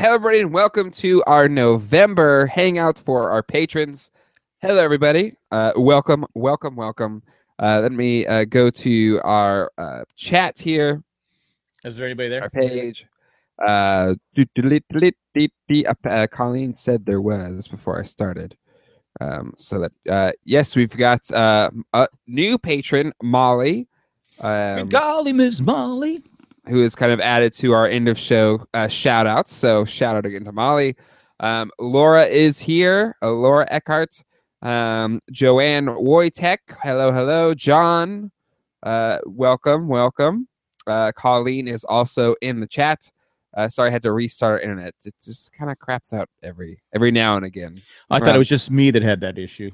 Hello, everybody, and welcome to our November hangout for our patrons. Hello, everybody. Uh, welcome, welcome, welcome. Uh, let me uh, go to our uh, chat here, Is there anybody there? our page. Uh, uh, uh, Colleen said there was before I started. Um, so that uh, yes, we've got uh, a new patron, Molly. Um, golly, Miss Molly. Who is kind of added to our end of show uh, shout outs. So shout out again to Molly. Um, Laura is here. Uh, Laura Eckhart. Um, Joanne Wojtek. Hello, hello. John. Uh, welcome, welcome. Uh, Colleen is also in the chat. Uh, sorry, I had to restart our internet. It just kind of craps out every every now and again. I thought it was just me that had that issue.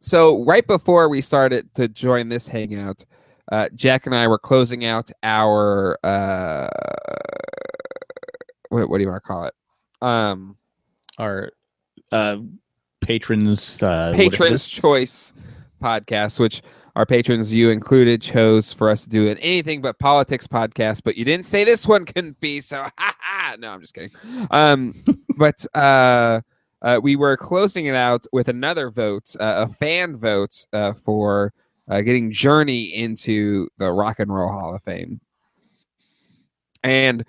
So right before we started to join this hangout, uh, Jack and I were closing out our uh, what, what do you want to call it? Um, Our uh, patrons, uh, patrons choice podcast, which our patrons, you included, chose for us to do an anything but politics podcast. But you didn't say this one couldn't be. So ha ha. No, I'm just kidding. Um, but uh, uh, we were closing it out with another vote, uh, a fan vote uh, for uh, getting Journey into the Rock and Roll Hall of Fame. And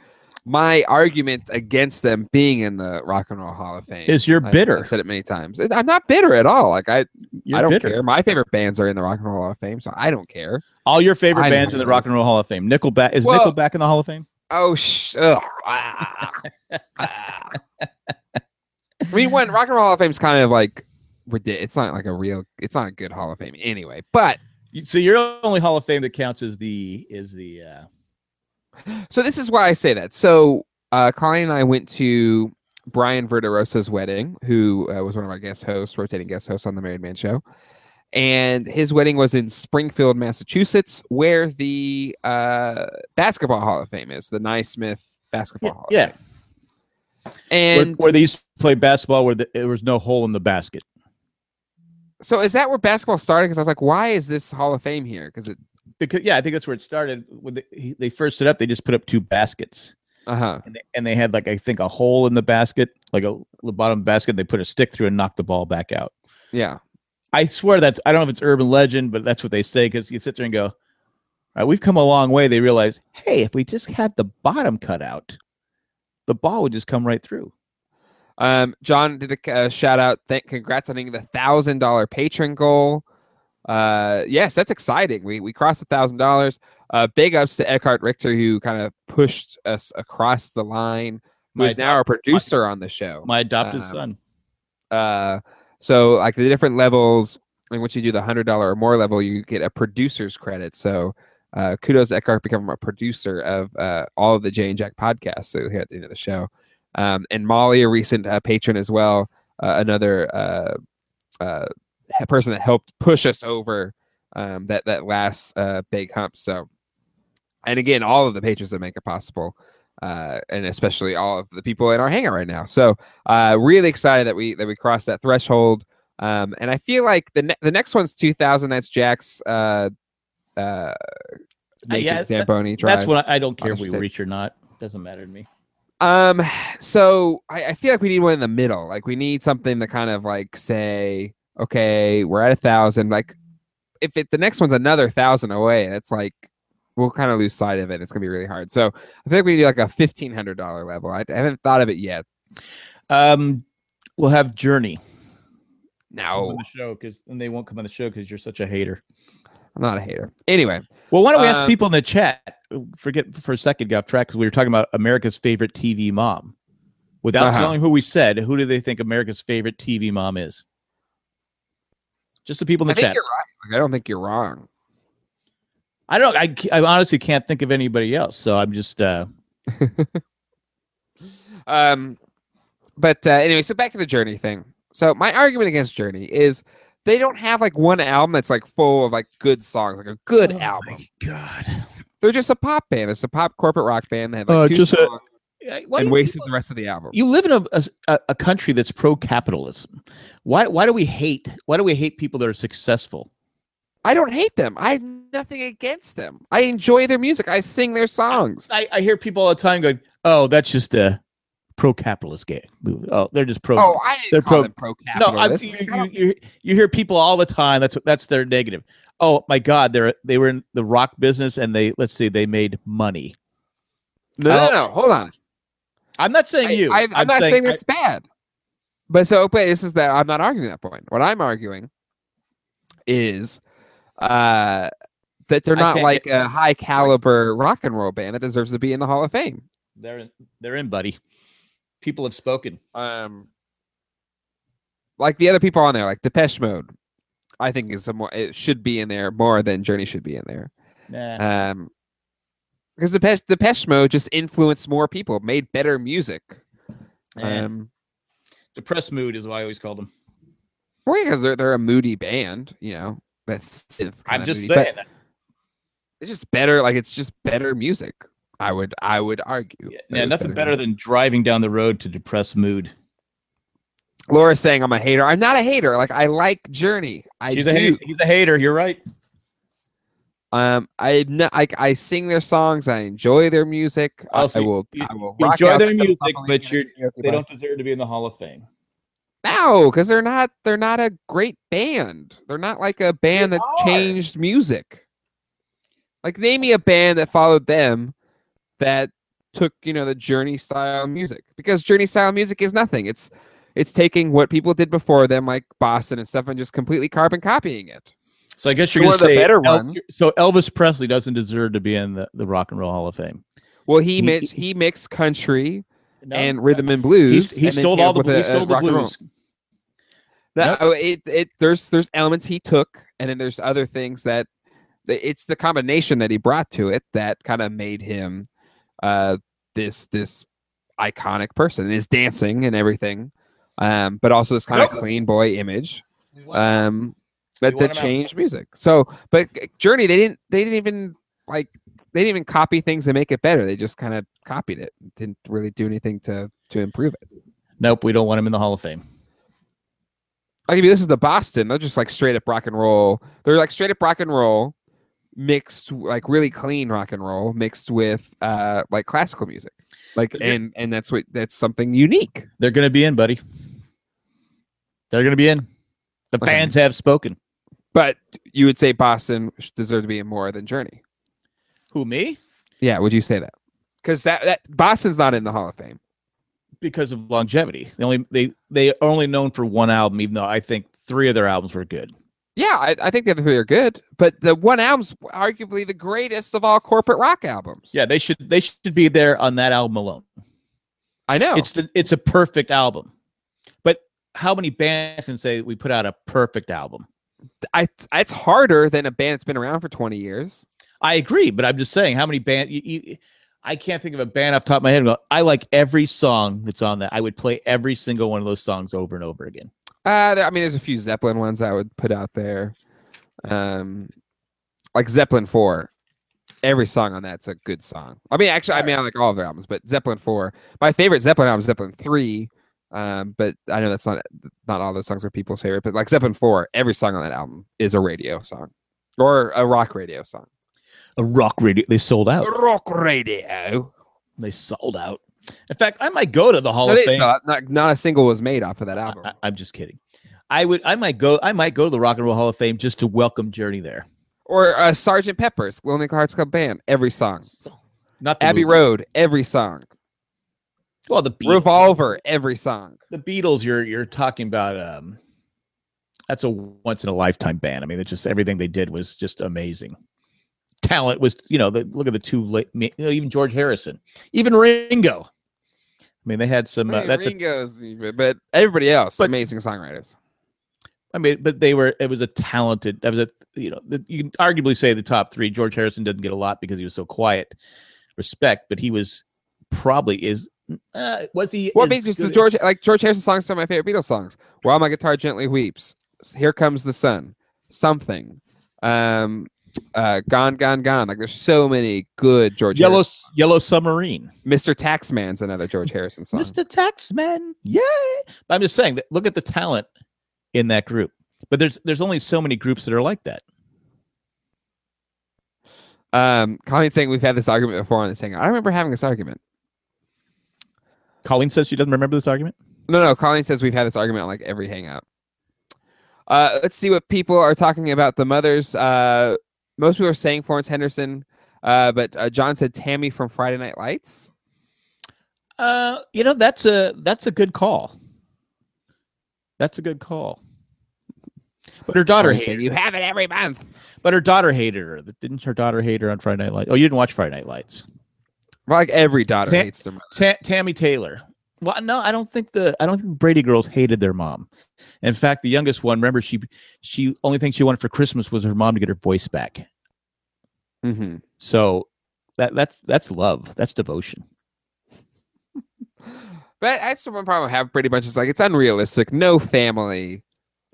my argument against them being in the Rock and Roll Hall of Fame Is you're bitter. I've, said it many times. I'm not bitter at all. Like I, You're I don't bitter. care. My favorite bands are in the Rock and Roll Hall of Fame, so I don't care. All your favorite I bands in the Rock and Roll Hall of Fame. Nickelback is Well- Nickelback in the Hall of Fame? Oh, sh- ugh. Ah. Ah. I mean, when Rock and Roll Hall of Fame is kind of like ridiculous. It's not like a real. It's not a good Hall of Fame anyway. But So your only Hall of Fame that counts is the is the uh, so this is why I say that. So uh, Colleen and I went to Brian Verderosa's wedding, who uh, was one of our guest hosts, rotating guest hosts on the Married Man Show. And his wedding was in Springfield, Massachusetts, where the uh, Basketball Hall of Fame is, the Naismith Basketball Hall. of yeah. Fame. where, And where they used to play basketball where the, there was no hole in the basket. So is that where basketball started? Because I was like, why is this Hall of Fame here? Because it, Because yeah, I think that's where it started. When they, they first set up, they just put up two baskets. uh huh. and they, and they had like I think a hole in the basket, like a the bottom basket. They put a stick through and knocked the ball back out. Yeah. I swear that's I don't know if it's urban legend, but that's what they say because you sit there and go, "All right, we've come a long way." They realize, hey, if we just had the bottom cut out, the ball would just come right through. Um, John did a uh, shout out. Thank, congrats on hitting the thousand dollar patron goal. Uh, yes, that's exciting. We we crossed a thousand dollars. Uh, big ups to Eckhart Richter who kind of pushed us across the line. My Who's now our producer on the show. My adopted Um, son. Uh, so like the different levels, like once you do the hundred dollar or more level, you get a producer's credit. So uh, kudos Eckhart becoming a producer of uh, all of the Jay and Jack podcasts. So here at the end of the show, um, and Molly, a recent uh, patron as well, uh, another uh, uh, person that helped push us over um, that that last uh, big hump. So, and again, all of the patrons that make it possible. Uh, and especially all of the people in our hangout right now. So, uh, really excited that we that we crossed that threshold. Um, and I feel like the ne- the next one's 2000. That's Jack's uh, uh, Naked yeah, that- Zamboni drive. That's what I, I don't care if we reach or not. Doesn't matter to me. Um, so I, I feel like we need one in the middle. Like we need something to kind of like say, okay, we're at a thousand. Like if it the next one's another thousand away, that's like we'll kind of lose sight of it. It's gonna be really hard. So I think we need like a fifteen hundred dollar level. I, I haven't thought of it yet. Um, we'll have Journey No, on the show because and they won't come on the show because you're such a hater. I'm not a hater. Anyway, Well, why don't we ask Um, people in the chat? Forget for a second, get off track because we were talking about America's favorite TV mom. Without Uh-huh. telling who we said, who do they think America's favorite TV mom is? Just the people in I the think chat. you're right. I don't think you're wrong. I don't. I, I honestly can't think of anybody else. So I'm just. uh Um, but uh, anyway, so back to the Journey thing. So my argument against Journey is they don't have like one album that's like full of like good songs, like a good Oh album. my God. They're just a pop band. It's a pop corporate rock band. They had like Uh, two just a- songs Why and do wasted people- the rest of the album. You live in a, a a country that's pro capitalism. Why why do we hate? Why do we hate people that are successful? I don't hate them. I have nothing against them. I enjoy their music. I sing their songs. I, I hear people all the time going, "Oh, that's just a pro-capitalist gay. movie. Oh, they're just pro. Oh, I They're call pro- them pro no, I'm, capitalist. you, you, you, you hear people all the time. That's that's their negative. Oh my God, they're they were in the rock business and they let's see, they made money. no, no, no, hold on. I'm not saying you. I, am not saying, I- it's bad. But so, but this is that I'm not arguing that point. What I'm arguing is uh, that they're not like a high caliber rock and roll band that deserves to be in the Hall of Fame. they're in, they're in, buddy. People have spoken. Um, like the other people on there, like Depeche Mode, I think is some more. It should be in there more than Journey should be in there. Nah. Um, because Depeche, Depeche Mode just influenced more people, made better music. Eh. Um, Depressed mood is what I always called them. well, because they're they're a moody band, you know. That's I'm just moody, saying. that. it's just better. Like it's just better music. I would I would argue. Yeah, that yeah, nothing better than driving down the road to depressed mood. Laura's saying I'm a hater. I'm not a hater. Like I like Journey. I She's do. a hater. He's a hater. You're right. Um, I, no, I I sing their songs. I enjoy their music. I, I will. you- I will enjoy their music, but you're- They don't deserve to be in the Hall of Fame. No, because they're not. They're not a great band. They're not like a band They that are. changed music. Like name me a band that followed them that took you know the Journey style music because Journey style music is nothing. It's it's taking what people did before them, like Boston and stuff, and just completely carbon copying it. So I guess you're One going to of the say better El- ones. so Elvis Presley doesn't deserve to be in the, the Rock and Roll Hall of Fame. Well, he He- mix he mixed country No, and rhythm and blues. he and stole all up the with a- he a stole the rock and roll. blues. No, oh, it it there's there's elements he took, and then there's other things that it's the combination that he brought to it that kind of made him uh this this iconic person. His dancing and everything, um, but also this kind of clean boy image, um, that want that changed music. So, but Journey, they didn't they didn't even like they didn't even copy things to make it better. They just kind of copied it. Didn't really do anything to to improve it. Nope, we don't want him in the Hall of Fame. I'll give you this is the Boston. They're just like straight up rock and roll. They're like straight up rock and roll mixed like really clean rock and roll mixed with uh like classical music. Like and and that's what that's something unique. They're going to be in, buddy. They're going to be in. The Okay. fans have spoken. But you would say Boston deserved to be in more than Journey. Who me? Yeah, would you say that? Because that, that Boston's not in the Hall of Fame. Because of longevity. They only they they are only known for one album, even though I think three of their albums were good. Yeah, I, I think the other three are good, but the one album's arguably the greatest of all corporate rock albums. Yeah, they should they should be there on that album alone. I know. It's the, it's a perfect album. But how many bands can say we put out a perfect album? I, it's harder than a band that's been around for 20 years. I agree, but I'm just saying how many band you, you, I can't think of a band off the top of my head. go, I like every song that's on that. I would play every single one of those songs over and over again. Uh, there, I mean, there's a few Zeppelin ones I would put out there. Um, like Zeppelin 4. Every song on that's a good song. I mean, actually, I mean, I like all of their albums, but Zeppelin 4. My favorite Zeppelin album is Zeppelin 3. Um, but I know that's not not all those songs are people's favorite, but like Zeppelin 4, every song on that album is a radio song or a rock radio song. A rock radio, they sold out. Rock radio. They sold out. In fact, I might go to the Hall of Fame. so not, not a single was made off of that album. I, am just kidding. I would. I might go. I might go to the Rock and Roll Hall of Fame just to welcome Journey there. or uh, Sergeant Pepper's Lonely Hearts Club Band, every song. Not the Abbey movie. Road, every song. Well, the Beatles. Revolver, every song. the Beatles. You're you're talking about. Um, that's a once in a lifetime band. I mean, it's just everything they did was just amazing. Talent was, you know, the, look at the two late, you know, even George Harrison, even Ringo. I mean, they had some. Uh, that's a, Ringo's, but everybody else, But- amazing songwriters. I mean, but they were. It was a talented. That was a. You know, you can arguably say the top three. George Harrison didn't get a lot because he was so quiet. Respect, but he was probably is. Uh, was he? Well, I as mean, just the good- George, like George Harrison songs, are my favorite Beatles songs. While my guitar gently weeps, here comes the sun, something, um, uh, gone, gone, gone. Like there's so many good George. Yellow Harrison- Yellow Submarine. Mr. Taxman's another George Harrison song. Mr. Taxman, yay! But I'm just saying that look at the talent in that group. But there's there's only so many groups that are like that. Um, Colleen's saying we've had this argument before on this thing. I remember having this argument. Colleen says she doesn't remember this argument. No, no. Colleen says we've had this argument on like every hangout. Uh, let's see what people are talking about the mothers. Uh, most people are saying Florence Henderson, uh, but uh, John said Tammy from Friday Night Lights. Uh, you know that's a that's a good call. That's a good call. But her daughter hated you have it every month. But her daughter hated her. Didn't her daughter hate her on Friday Night Lights? Oh, you didn't watch Friday Night Lights. Like every daughter Ta- hates their mother. Ta- Tammy Taylor. Well, no, I don't think the I don't think the Brady girls hated their mom. In fact, the youngest one, remember, she she only thing she wanted for Christmas was her mom to get her voice back. Mm-hmm. So that that's that's love. That's devotion. But that's the one problem I have Brady Bunch is like it's unrealistic. No family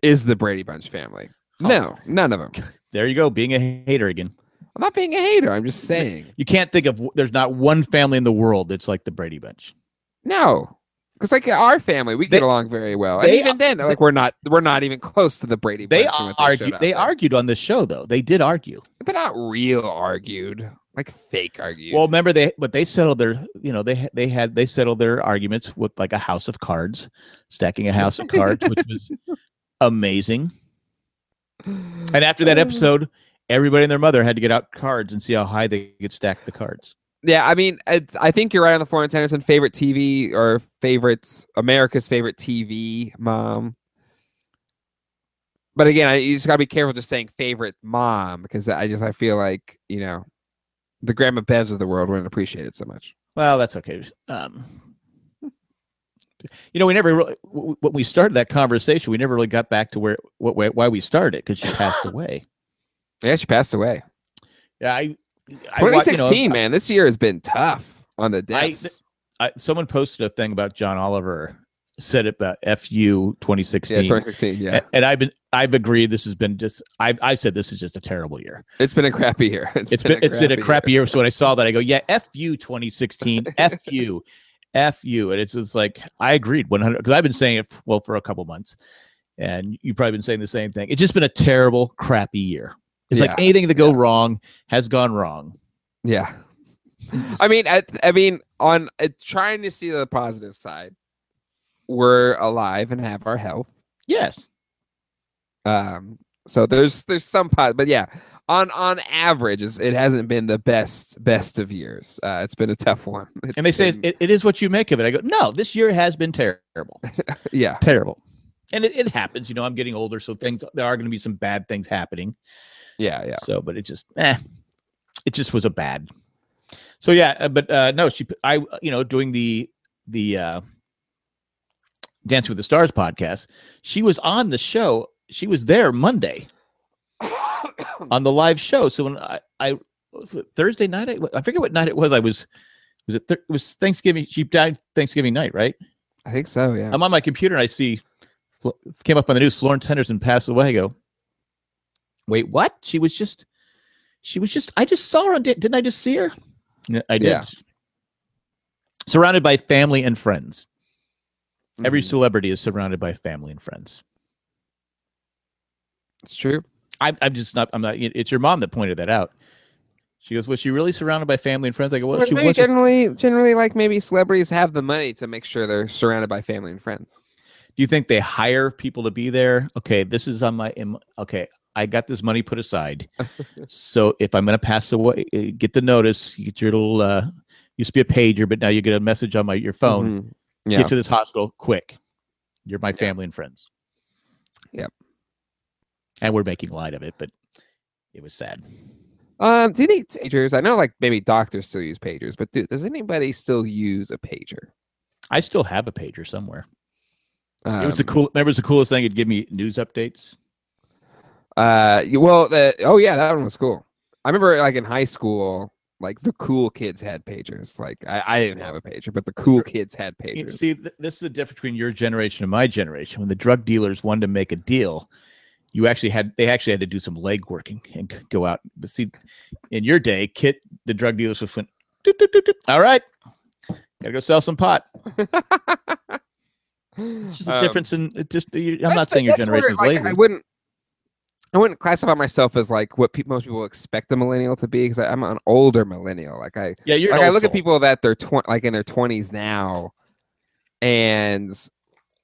is the Brady Bunch family. No, none of them. There you go, being a hater again. I'm not being a hater. I'm just saying. You can't think of there's not one family in the world that's like the Brady Bunch. No, because like our family, we get They- along very well, and even then, like we're not we're not even close to the Brady. They Bunch and what argue. showed out They argued on the show though. They did argue. but not real argued, like fake argued. Well, remember they but they settled their you know they they had they settled their arguments with like a house of cards, stacking a house of cards, which was amazing. And after that um, episode, everybody and their mother had to get out cards and see how high they could stack the cards. Yeah, I mean, I, I think you're right on the Florence Henderson favorite TV or favorites America's favorite TV mom. But again, I, you just gotta be careful just saying favorite mom because I just I feel like you know the grandma Bevs of the world wouldn't appreciate it so much. Well, that's okay. Um, you know, we never really when we started that conversation, we never really got back to where what why we started because she passed away. Yeah, she passed away. Yeah, I, I you know, 2016, man, this year has been tough on the I- deaths. I, someone posted a thing about John Oliver said it uh, about FU 2016. yeah, 2016. Yeah, A- And I've been I've agreed this has been just I I said this is just a terrible year. it's been a crappy year. It's been it's been a crappy year. So when I saw that I go, yeah, FU 2016, FU, FU. And it's just like I agreed 100 because I've been saying it well for a couple months. And you've probably been saying the same thing. It's just been a terrible, crappy year. It's like anything that go wrong has gone wrong. Yeah. I mean, I, I mean, on uh, trying to see the positive side, we're alive and have our health. Yes. Um, so there's there's some pot, but yeah, on on average, it hasn't been the best best of years. Uh, it's been a tough one. And they It's say been- it, it is what you make of it. I go, no, this year has been terrible. yeah, terrible. And it, it happens, you know, I'm getting older, so things there are going to be some bad things happening. Yeah, yeah. So, but it just, eh, it just was a bad. So yeah, uh, but uh, no, she, I, you know, doing the the uh, Dancing with the Stars podcast, she was on the show. She was there Monday on the live show. So when I, I was it Thursday night, I, I forget what night it was. I was, was it? Th- it was Thanksgiving. She died Thanksgiving night, right? I think so. Yeah. I'm on my computer and I see came up on the news. Florence Henderson passed away. I go, wait, what? She was just, she was just. I just saw her. On, di- didn't I just see her? Yeah, I did. Yeah. Surrounded by family and friends. Every Mhm. celebrity is surrounded by family and friends. it's true. I, I'm just not. I'm not. It's your mom that pointed that out. She goes, "Was she really surrounded by family and friends?" I go, "Well, But she wasn't." generally, generally, like maybe celebrities have the money to make sure they're surrounded by family and friends. Do you think they hire people to be there? Okay, this is on my. Okay, I got this money put aside. so if I'm going to pass away, uh, get the notice. You get your little. uh Used to be a pager, but now you get a message on my your phone. Mhm. Yeah. Get to this hospital quick. You're my Yeah. family and friends. Yep. And we're making light of it, but it was sad. Um, do you think pagers? I know, like maybe doctors still use pagers, but do, does anybody still use a pager? I still have a pager somewhere. Um, it was the cool. Remember, it was the coolest thing. It'd give me news updates. Uh, well, the oh yeah, that one was cool. I remember like in high school, like the cool kids had pagers. Like I, I didn't have a pager, but the cool kids had pagers. see, th- this is the difference between your generation and my generation. When the drug dealers wanted to make a deal, you actually had they actually had to do some leg working and go out. But see, in your day, Kit, the drug dealers just went, "Doot, doot, doot, doot. all right, gotta go sell some pot. It's just the Um, difference in it just. I'm not the- saying your generation is like, lazy. I wouldn't. I wouldn't classify myself as like what pe- most people expect a millennial to be because I'm an older millennial. Like I, yeah, you're. like I look at people that they're tw- like in their twenties now, and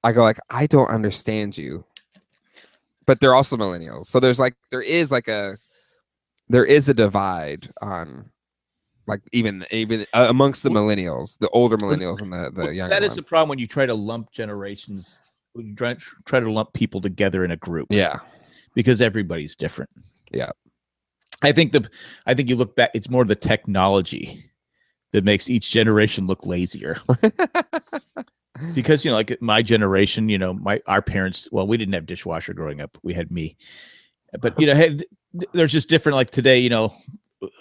I go like, I don't understand you. But they're also millennials, so there's like there is like a there is a divide on like even even uh, amongst the millennials, the older millennials and the the younger. That is ones. the problem when you try to lump generations. When you try, try to lump people together in a group. yeah. Because everybody's different. Yeah. I think the I think you look back it's more the technology that makes each generation look lazier. because you know like my generation, you know, my our parents, well we didn't have dishwasher growing up. We had me. But you know, had, there's just different like today, you know,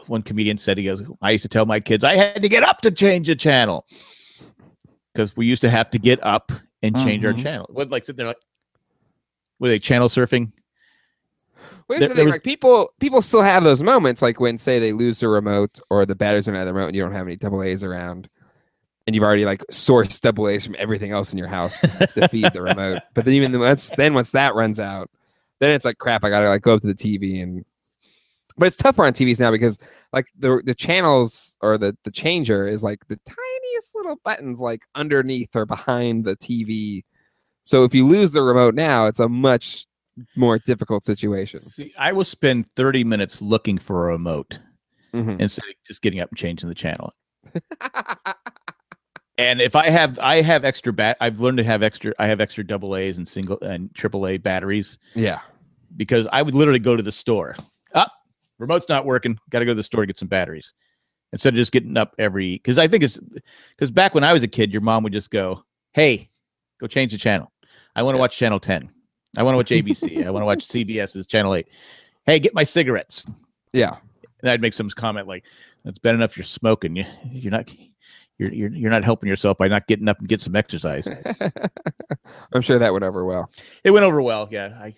one comedian said he goes, I used to tell my kids I had to get up to change a channel. Cuz we used to have to get up and change our Mhm. channel. What like sit there like were they channel surfing? Well, There- the thing, was- like people people still have those moments, like when say they lose the remote or the batteries are out of the remote and you don't have any double A's around, and you've already like sourced double A's from everything else in your house to, to feed the remote. But then even once then once that runs out, then it's like crap. I gotta like go up to the TV and. But it's tougher on TVs now because like the the channels or the the changer is like the tiniest little buttons like underneath or behind the TV. So if you lose the remote now, it's a much more difficult situation. See, I will spend 30 minutes looking for a remote Mhm. instead of just getting up and changing the channel. And if I have I have extra bat I've learned to have extra I have extra double A's and single and triple A batteries yeah. because I would literally go to the store. Up, remote's not working. Got to go to the store to get some batteries. Instead of just getting up every because I think it's because back when I was a kid, your mom would just go, Hey, go change the channel. I want to Yeah. watch channel 10. I want to watch ABC. I want to watch CBS's channel 8. Hey, get my cigarettes. Yeah. And I'd make some comment like, "That's bad enough you're smoking. You, you're not, you're, you're you're not helping yourself by not getting up and get some exercise." I'm sure that went over well. it went over well. Yeah, I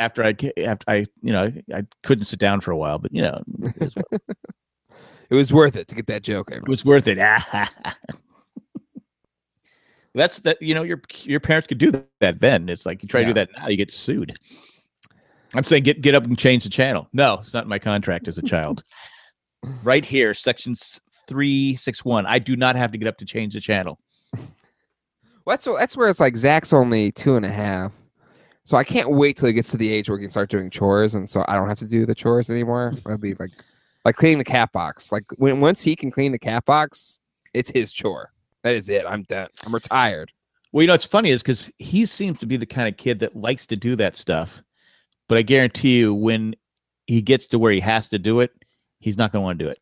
after I after I you know I couldn't sit down for a while, but you know it was, it It was worth it to get that joke in. It was worth it. That's that you know your your parents could do that then. It's like you try to do that now, you get sued. I'm saying get get up and change the channel. No, it's not in my contract as a child. right here, section three six one. I do not have to get up to change the channel. Well, that's that's where it's like Zach's only two and a half, so I can't wait till he gets to the age where he can start doing chores, and so I don't have to do the chores anymore. That'd be like like cleaning the cat box. Like when once he can clean the cat box, it's his chore. That is it. I'm done. I'm retired. Well, you know, what's funny is because he seems to be the kind of kid that likes to do that stuff. But I guarantee you, when he gets to where he has to do it, he's not going to want to do it.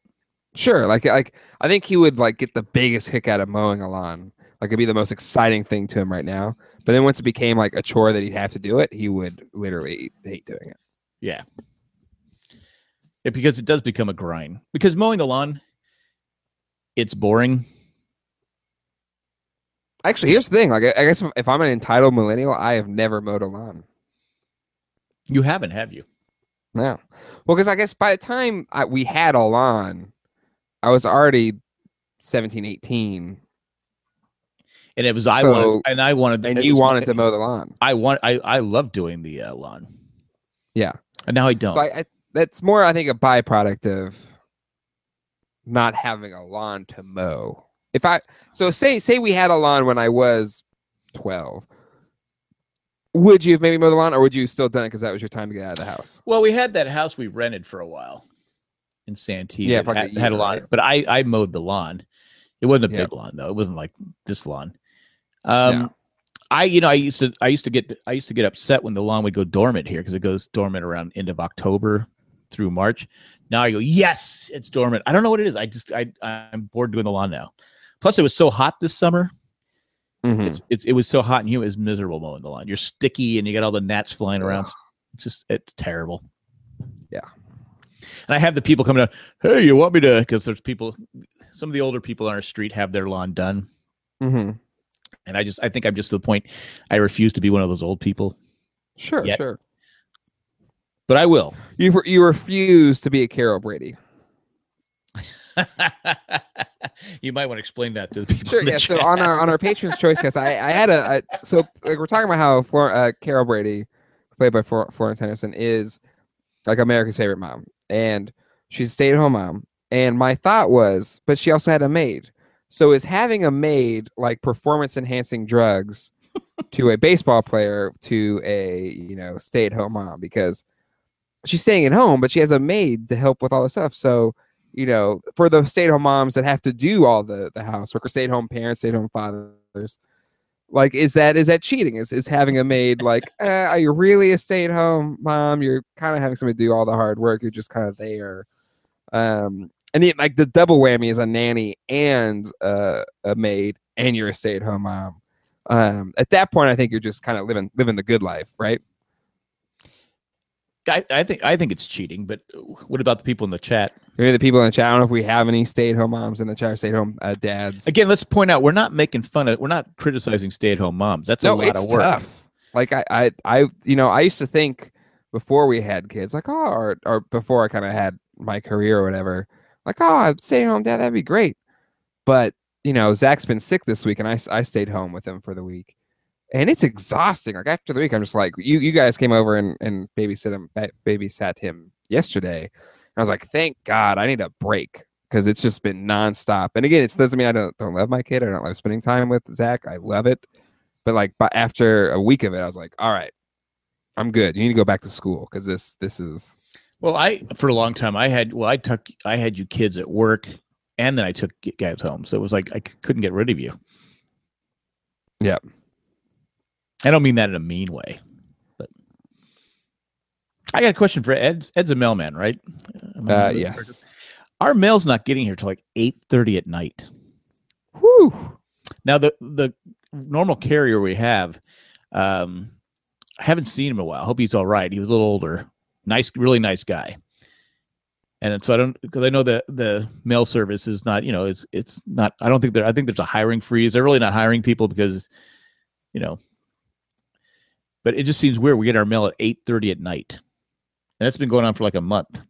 Sure. Like like I think he would like get the biggest kick out of mowing a lawn. Like it'd be the most exciting thing to him right now. But then once it became like a chore that he'd have to do it, he would literally hate doing it. Yeah. Yeah, because it does become a grind. Because mowing the lawn, it's boring. Actually, here's the thing. Like I I guess if- I'm an entitled millennial, I have never mowed a lawn. You haven't, have you? No. Well, because I guess by the time I, we had a lawn, I was already 17, 18, And it was I So- wanted, and I wanted, and you wanted to mow the lawn. I want, I, I love doing the uh, lawn, Yeah. and now I don't. So I, I that's more, I think, a byproduct of not having a lawn to mow. If I so say say we had a lawn when I was 12, would you have maybe mowed the lawn, or would you have still done it because that was your time to get out of the house? Well, we had that house we rented for a while in Santee. Yeah, had, a had a lawn, right? but I I mowed the lawn. It wasn't a Yeah. big lawn though. It wasn't like this lawn. Um, Yeah. I you know I used to I used to get I used to get upset when the lawn would go dormant here because it goes dormant around end of October through March. Now I go yes, it's dormant. I don't know what it is. I just I I'm bored doing the lawn now. Plus, it was so hot this summer. Mhm. It's, it's it was so hot and humid. It's miserable mowing the lawn. You're sticky and you got all the gnats flying around. It's just it's terrible. Yeah. And I have the people coming up. Hey, you want me to? Because there's people. Some of the older people on our street have their lawn done, Mhm. and I just I think I'm just to the point. I refuse to be one of those old people, Sure, Yeah. sure. but I will. You you refuse to be a Carol Brady. you might want to explain that to the people. Sure. in the Yeah. So on our on our Patrons Choice Cast, I I had a, a so like we're talking about how Flor, uh, Carol Brady, played by Flor- Florence Henderson, is like America's favorite mom, and she's a stay at home mom. And my thought was, but she also had a maid. So is having a maid like performance enhancing drugs to a baseball player to a you know stay at home mom because she's staying at home, but she has a maid to help with all the stuff. So you know, for the stay at home moms that have to do all the the housework or stay at home parents, stay at home fathers, like is that is that cheating? Is is having a maid like eh, are you really a stay at home mom? You're kind of having somebody do all the hard work. You're just kind of there. Um, and it, like the double whammy is a nanny and uh, a maid, and you're a stay at home mom. Um, at that point, I think you're just kind of living living the good life, right? I, I think I think it's cheating, but what about the people in the chat? Maybe the people in the chat. I don't know if we have any stay at home moms in the chat, stay at home uh, dads. Again, let's point out we're not making fun of, we're not criticizing stay at home moms. That's a lot of work. tough. Like I, I, I, you know, I used to think before we had kids, like oh, or or before I kind of had my career or whatever, like oh, stay at home dad, that'd be great. But you know, Zach's been sick this week, and I, I stayed home with him for the week, and it's exhausting. Like after the week, I'm just like, you you guys came over and and babysit him, babysat him yesterday. And I was like, thank God, I need a break because it's just been nonstop. And again, it doesn't mean I don't don't love my kid. I don't love spending time with Zach. I love it, but like, but after a week of it, I was like, all right, I'm good. You need to go back to school because this this is Well, I for a long time I had well I took I had you kids at work and then I took guys home, so it was like I c- couldn't get rid of you. yeah. I don't mean that in a mean way, but I got a question for Ed. Ed's a mailman, right? Uh, yes. Our mail's not getting here till like eight thirty at night. Whew. Now the the normal carrier we have, um, I haven't seen him in a while. I Hope he's all right. He was a little older, nice, really nice guy. And so I don't because I know that the mail service is not, you know, it's it's not. I don't think there. I think there's a hiring freeze. They're really not hiring people because, you know. But it just seems weird. We get our mail at eight thirty at night, and that's been going on for like a month.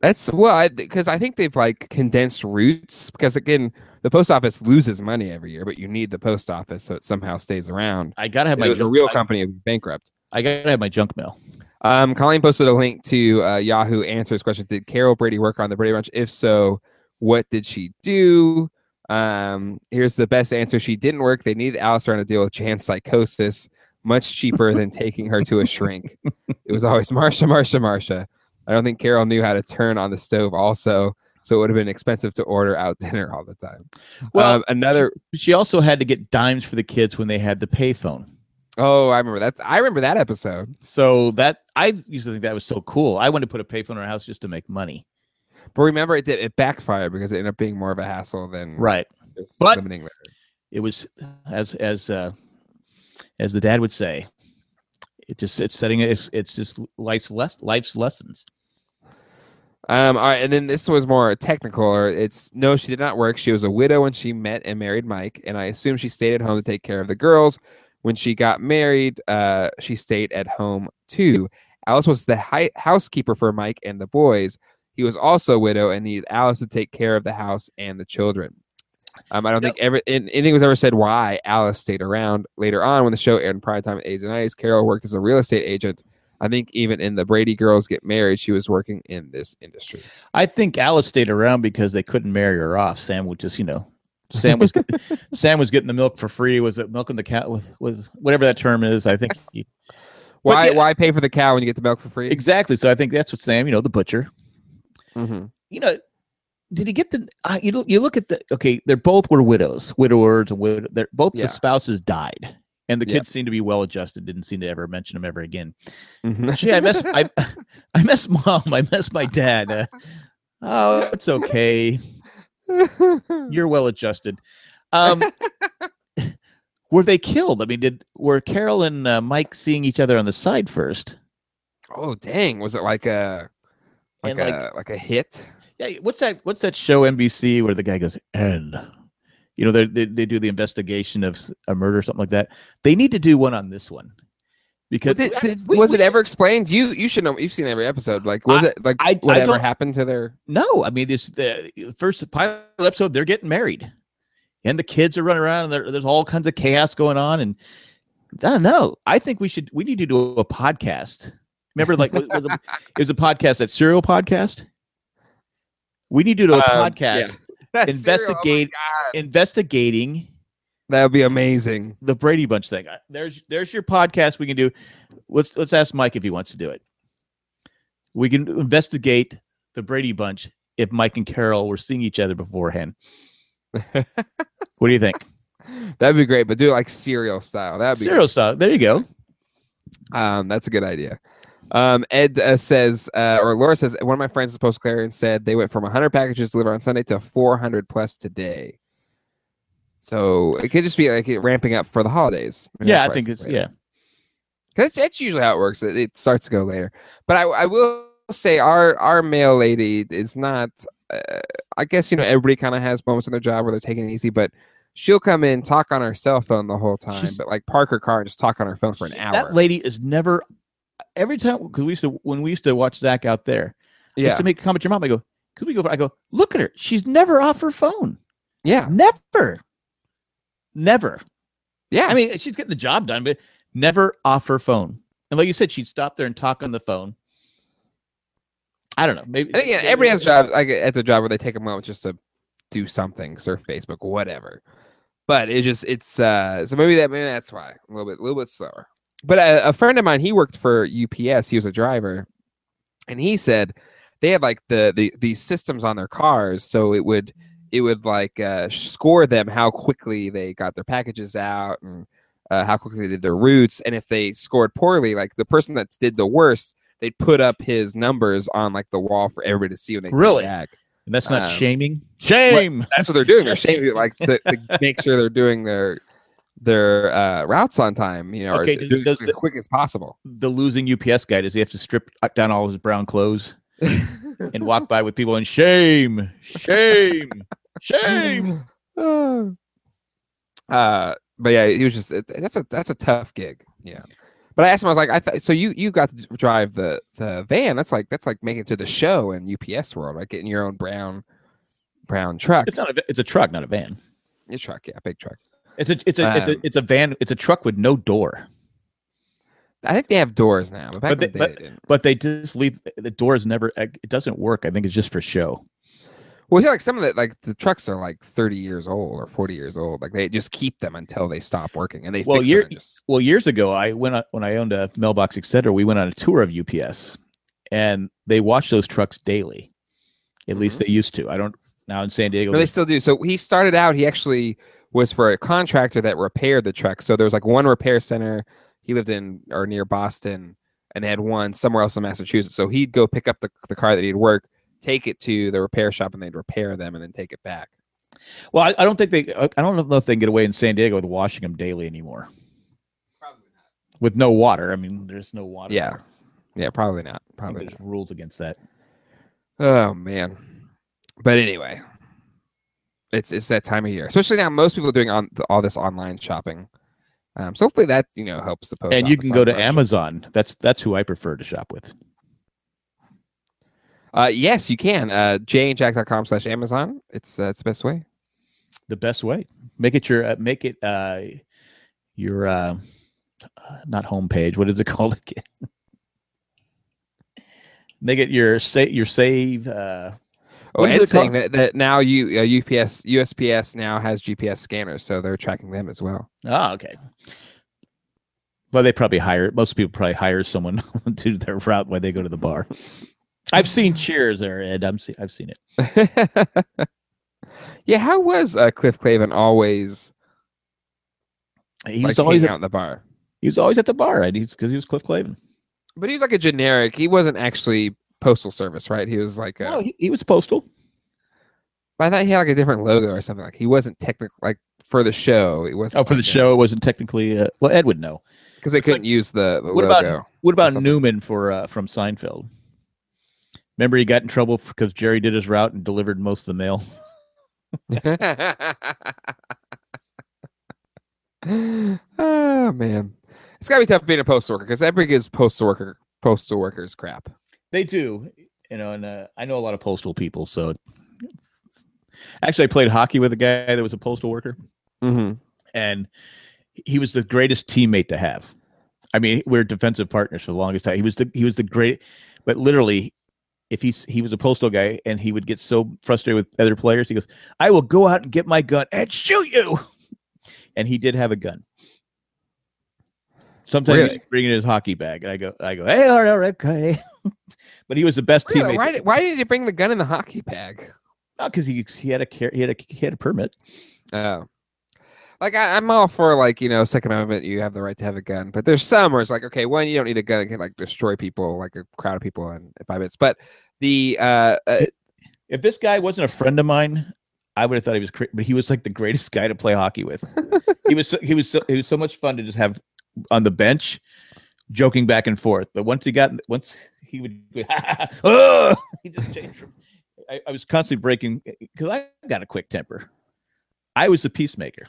That's well, because I, think they've like condensed routes. Because again, the post office loses money every year, but you need the post office so it somehow stays around. I gotta have If my it was a real company, it'd bankrupt. I gotta have my junk mail. Um, Colleen posted a link to uh, Yahoo Answers question. Did Carol Brady work on the Brady Bunch? If so, what did she do? Um, here's the best answer. She didn't work. They needed Alistair on to deal with Jan's psychosis, much cheaper than taking her to a shrink. It was always Marsha, Marsha, Marsha. I don't think Carol knew how to turn on the stove also, so it would have been expensive to order out dinner all the time. Well, um, another She also had to get dimes for the kids when they had the payphone. oh, I remember that. I remember that episode. So that I used to think that was so cool. I wanted to put a payphone in our house just to make money. But remember, it did, it backfired because it ended up being more of a hassle than Right. But- It was as as uh as the dad would say, it just it's setting it's it's just life's less life's lessons. Um, all right, and then this was more technical. Or it's no, she did not work. She was a widow when she met and married Mike, and I assume she stayed at home to take care of the girls. When she got married, uh, she stayed at home too. Alice was the hi- housekeeper for Mike and the boys. He was also a widow and needed Alice to take care of the house and the children. Um, I don't Yep. think ever anything was ever said why Alice stayed around. Later on, when the show aired in prime time at 80s and 90s, Carol worked as a real estate agent. I think even in the Brady Girls Get Married, she was working in this industry. I think Alice stayed around because they couldn't marry her off. Sam would just, you know, Sam was Sam was getting the milk for free. Was it milking the cow with was whatever that term is? I think he- Why yeah- why pay for the cow when you get the milk for free? exactly. So I think that's what Sam, you know, the butcher. Hmm you know, did he get the? Uh, you look, you look at the. Okay, they're both were widows, widowers, and widow. They're both Yeah. the spouses died, and the Yeah. kids seem to be well adjusted. Didn't seem to ever mention them ever again. hmm Gee, I miss I, I miss mom. I miss my dad. Uh, oh, it's okay. You're well adjusted. Um, were they killed? I mean, did were Carol and uh, Mike seeing each other on the side first? oh dang! Was it like a like And, a like- like, a hit? Yeah, what's that? What's that show NBC where the guy goes and you know they they, they do the investigation of a murder or something like that. They need to do one on this one because Did- did- we- was we- it ever explained? You you should know. You've seen every episode. Like, was it like I- I whatever don't- happened to their? No, I mean this the first pilot episode. They're getting married, and the kids are running around, and there's all kinds of chaos going on. And I don't know. I think we should we need to do a podcast. Remember, like was, was a, it was a podcast that serial podcast. We need to do a Um, podcast That cereal, oh Investigate- investigating that would be amazing. the Brady Bunch thing. There's there's your podcast we can do. Let's let's ask Mike if he wants to do it. We can investigate the Brady Bunch if Mike and Carol were seeing each other beforehand. what do you think? That'd be great, but do it like serial style. That'd be Serial style. There you go. Um, that's a good idea. Um, Ed uh, says, uh, or Laura says, one of my friends at Post Clarion said they went from 100 packages delivered on Sunday to 400 plus today. So it could just be like it ramping up for the holidays. Maybe Yeah, I think it's later. yeah. Because that's usually how it works. It, it starts to go later. But I, I will say our our mail lady is not. Uh, I guess you know everybody kind of has moments in their job where they're taking it easy, but she'll come in talk on her cell phone the whole time, She's- but like park her car and just talk on her phone for an hour. That lady is never. Every time because we used to when we used to watch Zach out there, I used to make a comment to your mom. I go, could we go? I go, look at her. She's never off her phone. yeah, Never. Never. yeah. I mean, she's getting the job done, but never off her phone. And like you said, she'd stop there and talk on the phone. I don't know. Maybe I think yeah, everybody has jobs like at the job where they take a moment just to do something, surf Facebook, whatever. But it just it's uh so maybe that maybe that's why a little bit a little bit slower. But a, a friend of mine, he worked for UPS. He was a driver, and he said they had like the the these systems on their cars, so it would it would like uh, score them how quickly they got their packages out and uh, how quickly they did their routes. And if they scored poorly, like the person that did the worst, they'd put up his numbers on like the wall for everybody to see when they came Really? back. And that's not Um, shaming. Shame. That's what they're doing. They're shaming like to, to make sure they're doing their their uh, routes on time. You know, Okay, or does- does it the- as quick as possible. The losing UPS guy does he have to strip down all his brown clothes and walk by with people and shame, shame, shame. uh, but yeah, he was just that's a that's a tough gig. Yeah. But I asked him, I was like, I so you you got to drive the the van. That's like that's like making it to the show in UPS world, like getting your own brown brown truck. It's not a. It's a truck, not a van. It's a truck, yeah, big truck. It's a. It's a. it's a. Um, It's a van. It's a truck with no door. I think they have doors now, but back But the they- day they. But they just leave the doors. Never. It doesn't work. I think it's just for show. Well, it's like some of the like the trucks are like thirty years old or forty years old. Like they just keep them until they stop working, and they Well, fix you're- them. and Just, Well, years ago, I went on, when I owned a mailbox, etc. We went on a tour of UPS, and they watch those trucks daily. At least they used to. I don't now in San Diego. Mm-hmm. no, they still do. So he started out. He actually was for a contractor that repaired the truck. So there was like one repair center. He lived in or near Boston, and they had one somewhere else in Massachusetts. So he'd go pick up the the car that he'd work, take it to the repair shop, and they'd repair them, and then take it back. well, I, I don't think they. I don't know if they can get away in San Diego with washing them daily anymore Probably not. with no water. I mean, there's no water. Yeah. there. Yeah, probably not. Probably there's not. rules against that. Oh man. But anyway, it's it's that time of year, especially now. Most people are doing on all this online shopping. Um, so hopefully that you know helps the post. and you can go to. Amazon. That's that's who I prefer to shop with. Uh, yes, you can. Uh, jayandjack.com slash Amazon. It's uh, it's the best way. The best way. Make it your. Uh, make it uh, your. Uh, uh, not homepage. What is it called again? Make it your save. Your save. Uh, Oh, Ed's saying that, that now you uh, UPS USPS now has GPS scanners, so they're tracking them as well. oh, okay. Well, they probably hire. Most people probably hire someone to do their route when they go to the bar. I've seen Cheers there, Ed. I'm see, I've seen it. yeah, how was uh, Cliff Clavin always He like was always at, out in the bar? he was always at the bar, right? He's because he was Cliff Clavin. But he was like a generic. He wasn't actually postal service, right? He was like a, No, he, he was postal. But I thought he had like a different logo or something. Like he wasn't technically like for the show. It wasn't Oh, for the a- show, it wasn't technically. Uh, well, Ed would know. because they couldn't use the, the What about- What about. Newman for uh, from Seinfeld? Remember, he got in trouble because Jerry did his route and delivered most of the mail. oh man, it's gotta be tough being a postal worker because everybody gives postal worker postal workers crap. They do, you know, and uh, I know a lot of postal people. So, actually, I played hockey with a guy that was a postal worker, Mm-hmm. and he was the greatest teammate to have. I mean, we are defensive partners for the longest time. He was the he was the great, but literally, if he's he was a postal guy and he would get so frustrated with other players, he goes, "I will go out and get my gun and shoot you." And he did have a gun. Sometimes Really? he'd bring in his hockey bag, and I go, I go, hey, all right, all right, okay. but he was the best Really? teammate. Why did, why did he bring the gun in the hockey bag? Not because he he had a he had a he had a permit. Oh. Like I, I'm all for like you know Second Amendment, you have the right to have a gun, but there's some where it's like okay, one you don't need a gun that can like destroy people, like a crowd of people in five minutes. But the uh, uh If this guy wasn't a friend of mine, I would have thought he was. Cra- but he was like the greatest guy to play hockey with. he was so, he was so, he was so much fun to just have on the bench, joking back and forth. But once he got once he would, oh, he just changed from. I, I was constantly breaking because I got a quick temper. I was a peacemaker.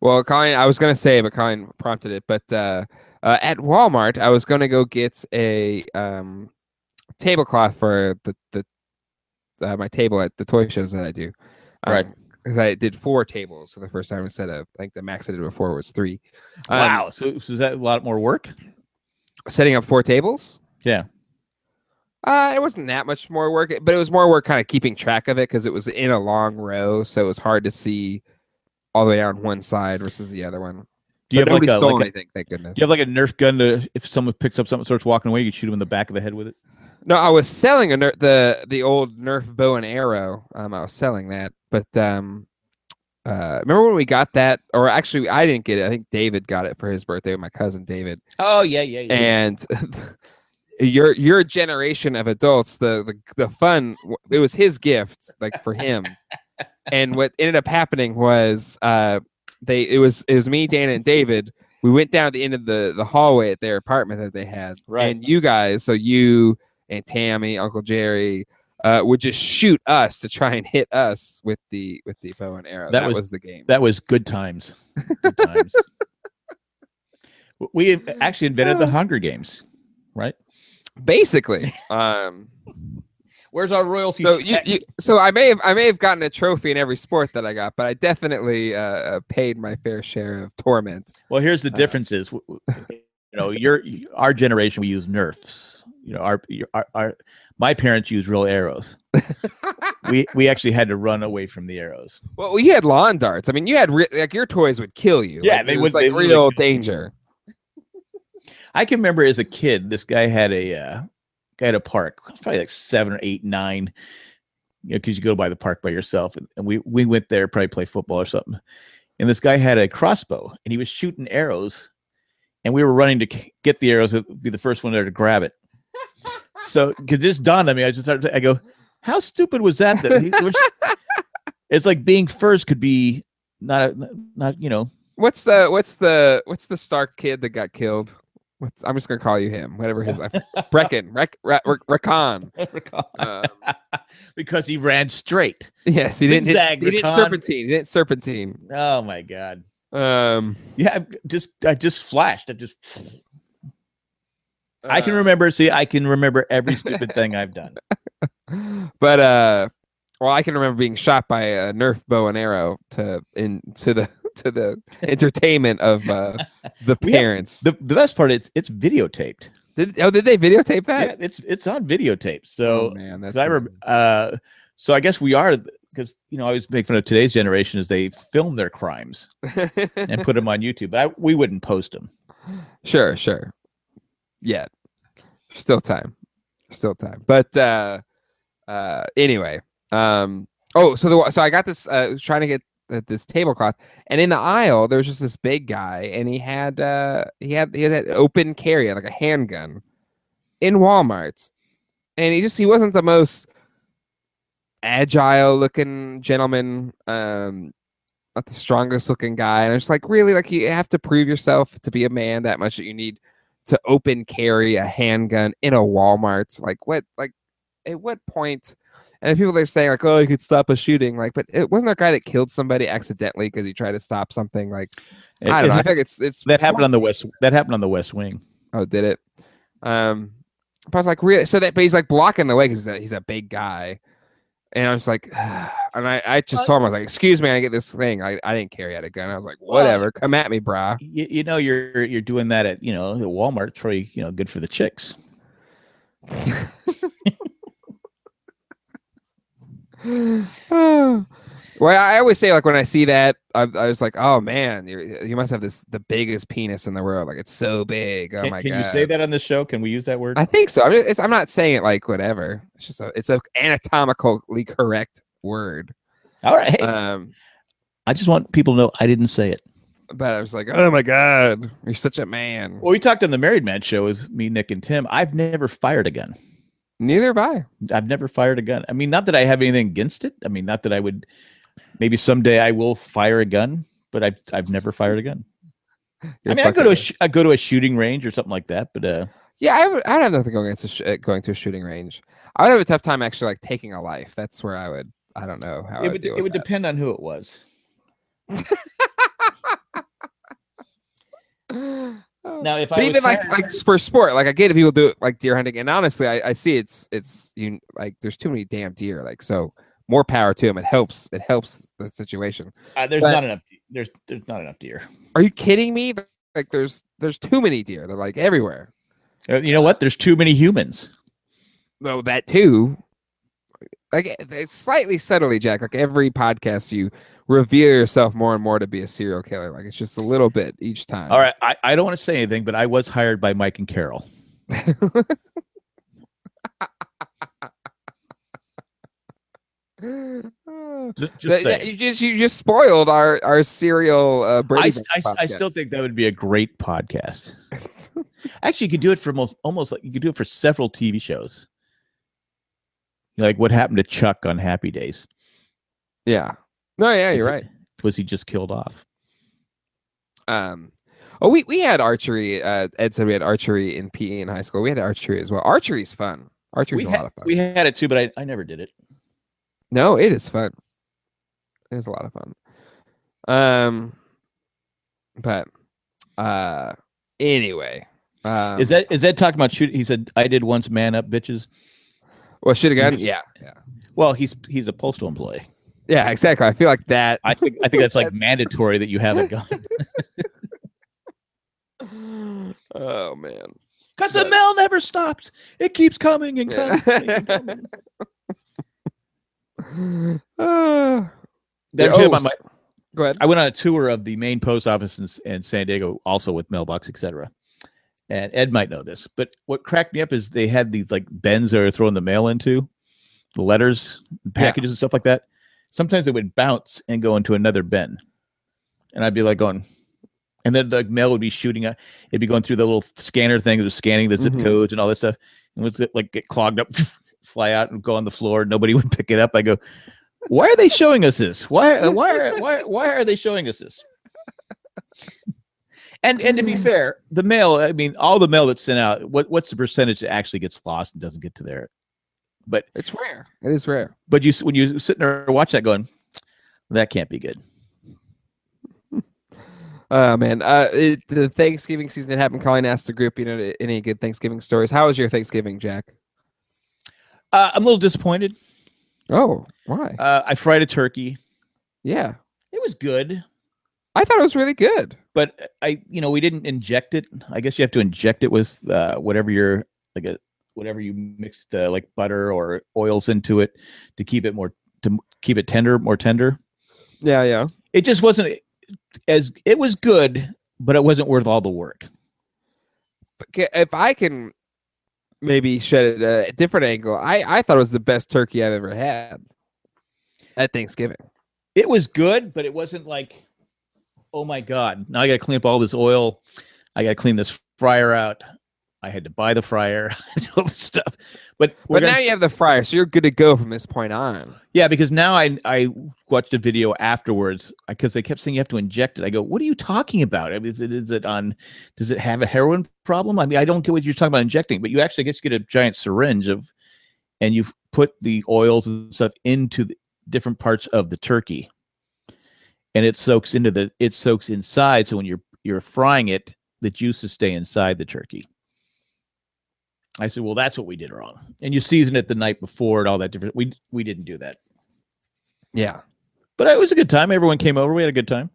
well, Colin, I was gonna say, but Colin prompted it. But uh, uh, at Walmart, I was gonna go get a um tablecloth for the the uh, my table at the toy shows that I do. Right. Because I did four tables for the first time instead of I think the max I did before was three. Um, wow. So, so is that a lot more work? setting up four tables. Yeah. Uh, it wasn't that much more work, but it was more work kind of keeping track of it because it was in a long row, so it was hard to see all the way down one side versus the other one. Do you But have like a, stole like a anything, thank goodness. do you have like a Nerf gun to if someone picks up something and starts walking away, you shoot them in the back of the head with it? No, I was selling a ner- the the old Nerf bow and arrow. Um, I was selling that, but um, uh, remember when we got that? Or actually, I didn't get it. I think David got it for his birthday. With my cousin David, Oh yeah, yeah, yeah. and your your generation of adults, the the the fun. It was his gift, like for him. and what ended up happening was, uh, they it was it was me, Dana, and David. We went down at the end of the the hallway at their apartment that they had, Right. and you guys, so you and Tammy, Uncle Jerry, uh, would just shoot us to try and hit us with the with the bow and arrow. That That, was- was, the game. That was good times. Good times. we actually invented the Hunger Games, right? Basically, um, Where's our royalty? so you, you so I may have I may have gotten a trophy in every sport that I got, but I definitely uh, uh, paid my fair share of torment. well, here's the Uh, difference: is w- w- you know, your our generation we use Nerfs. You know, our our, our my parents used real arrows. we we actually had to run away from the arrows. Well, you had lawn darts. I mean, you had re- like your toys would kill you. Yeah, Like, they it was would- like literally real kill you. danger. I can remember as a kid, this guy had a uh, guy at a park. Probably like seven or eight, nine. You know, because you go by the park by yourself, and, we we went there probably play football or something. And this guy had a crossbow, and he was shooting arrows, and we were running to get the arrows. Be the first one there to grab it. So, because this dawned on me, I just started. I go, how stupid was that? That he, it's like being first could be not a, not you know What's the what's the what's the Stark kid that got killed? What's, I'm just gonna call you him. Whatever his Brecken, Rec, Rec, Rickon. Um, because he ran straight. yes, he didn't. Hit, he didn't serpentine. He didn't serpentine. Oh my god. Um, Yeah, I just I just flashed. I just I can uh, remember. See, I can remember every stupid thing I've done. but uh, well, I can remember being shot by a Nerf bow and arrow to in to the to the entertainment of uh, the parents. The the best part is it's videotaped. did, oh, did they videotape that? Yeah, it's it's on videotape. So oh, man, that's I remember. Uh, so I guess we are because you know I always make fun of today's generation is they film their crimes and put them on YouTube, but I, we wouldn't post them. Sure, sure. Yeah. Still time. Still time. But uh uh anyway. Um oh so the so I got this uh trying to get th- this tablecloth and in the aisle there was just this big guy and he had uh he had he had open carry like a handgun in Walmart. And he just he wasn't the most agile looking gentleman um not the strongest looking guy. And it's like, really, like you have to prove yourself to be a man that much that you need to open carry a handgun in a Walmart. Like what? Like at what point? And people are saying like, oh, you could stop a shooting. Like, but it wasn't there a guy that killed somebody accidentally because he tried to stop something. Like, It- I don't it know. I think it's it's that happened on the west. That happened on the West Wing. Oh, did it? Um, but I was like, really? So that, but he's like blocking the way because he's a, he's a big guy, and I was like, and I, I just told him I was like, excuse me, I get this thing. I, I didn't carry out a gun. I was like, Well- whatever, come at me, brah. You, you know you're you're doing that at you know the Walmart. It's probably you know good for the chicks. well, I always say like when I see that, I, I was like, oh man, you you must have this the biggest penis in the world. Like it's so big. Oh can, my can god. Can you say that on this show? Can we use that word? I think so. I mean, it's, I'm not saying it like whatever. It's just a, it's a anatomically correct word. All right. Um, I just want people to know I didn't say it. but I was like, oh my god, you're such a man. Well, we talked on the Married Man show with me, Nick, and Tim. I've never fired a gun. Neither have I. I've never fired a gun. I mean, not that I have anything against it. I mean, not that I would. Maybe someday I will fire a gun, but I've I've never fired a gun. You're I mean, I go to a sh- I go to a shooting range or something like that, but uh, yeah. I would. I'd have nothing against a sh- uh, going to a shooting range. I would have a tough time actually like taking a life. That's where I would. I don't know how it would. it would that. depend on who it was. Now, if I but was even like hired- like for sport, like I get if people do it like deer hunting, and honestly, I, I see it's it's you like there's too many damn deer. Like so, more power to them. It helps. It helps the situation. uh, there's but- not enough. There's there's not enough deer. Are you kidding me? Like there's there's too many deer. They're like everywhere. Uh, you know what? There's too many humans. No, that too. Like it's slightly subtly, Jack. Like every podcast, you reveal yourself more and more to be a serial killer. Like it's just a little bit each time. All right, I, I don't want to say anything, but I was hired by Mike and Carol. Just, just That- you just you just spoiled our our serial uh, Brady I, I, I still think that would be a great podcast. Actually, you could do it for most almost like you could do it for several TV shows. Like what happened to Chuck on Happy Days? yeah. No, yeah, you're right. Was he just killed off? Um, oh, we we had archery. Uh, Ed said we had archery in PE in high school. We had archery as well. Archery's fun. Archery's We a had, lot of fun. we had it too, but I, I never did it. No, it is fun. It is a lot of fun. Um, but uh, anyway, um, Is that is that talking about shooting? He said I did once man up bitches. well? Should have gone. Yeah, yeah, Well, he's he's a postal employee. Yeah. Exactly. I feel like that. I think I think that's like That's- mandatory that you have a gun oh man. because the mail never stops. It keeps coming and coming. and coming. Uh, That's oh, my- s- go ahead. I went on a tour of the main post office in, in San Diego, also with mailbox, etc. And Ed might know this, but what cracked me up is they had these like bins that are throwing the mail into, the letters, packages, and stuff like that. Sometimes it would bounce and go into another bin, and I'd be like going, and then the mail would be shooting up. It'd be going through the little scanner thing that was scanning the zip Mhm. codes and all this stuff, and was it like get clogged up, fly out and go on the floor. Nobody would pick it up. I go, why are they showing us this? Why why are- why why are they showing us this? And and to be fair, the mail, I mean, all the mail that's sent out, what what's the percentage that actually gets lost and doesn't get to there? But It's rare. It is rare. but you when you sit there and watch that going, that can't be good. Oh man, uh, it, the Thanksgiving season that happened. Colleen asked the group, you know, any good Thanksgiving stories. How was your Thanksgiving, Jack? Uh, I'm a little disappointed. Oh, why? Uh, I fried a turkey. yeah, It was good, I thought it was really good. but I you know we didn't inject it. I guess you have to inject it with uh, whatever you're like a whatever you mixed uh, like butter or oils into it to keep it more to keep it tender, more tender. Yeah, yeah. it just wasn't as it was good, but it wasn't worth all the work. If I can maybe shed a different angle, I I thought it was the best turkey I've ever had at Thanksgiving. It was good, but it wasn't like, oh my god! Now I got to clean up all this oil. I got to clean this fryer out. I had to buy the fryer, all this stuff. But But gonna- now you have the fryer, so you're good to go from this point on. yeah, because now I I watched a video afterwards because they kept saying you have to inject it. I go, what are you talking about? I mean, is it is it on? Does it have a heroin problem? I mean, I don't get what you're talking about injecting, but you actually get to get a giant syringe of, and you put the oils and stuff into the different parts of the turkey, and it soaks into the it soaks inside. So when you're you're frying it, the juices stay inside the turkey. I said, well, that's what we did wrong. And you season it the night before and all that different. We we didn't do that, Yeah, but it was a good time. Everyone came over. We had a good time.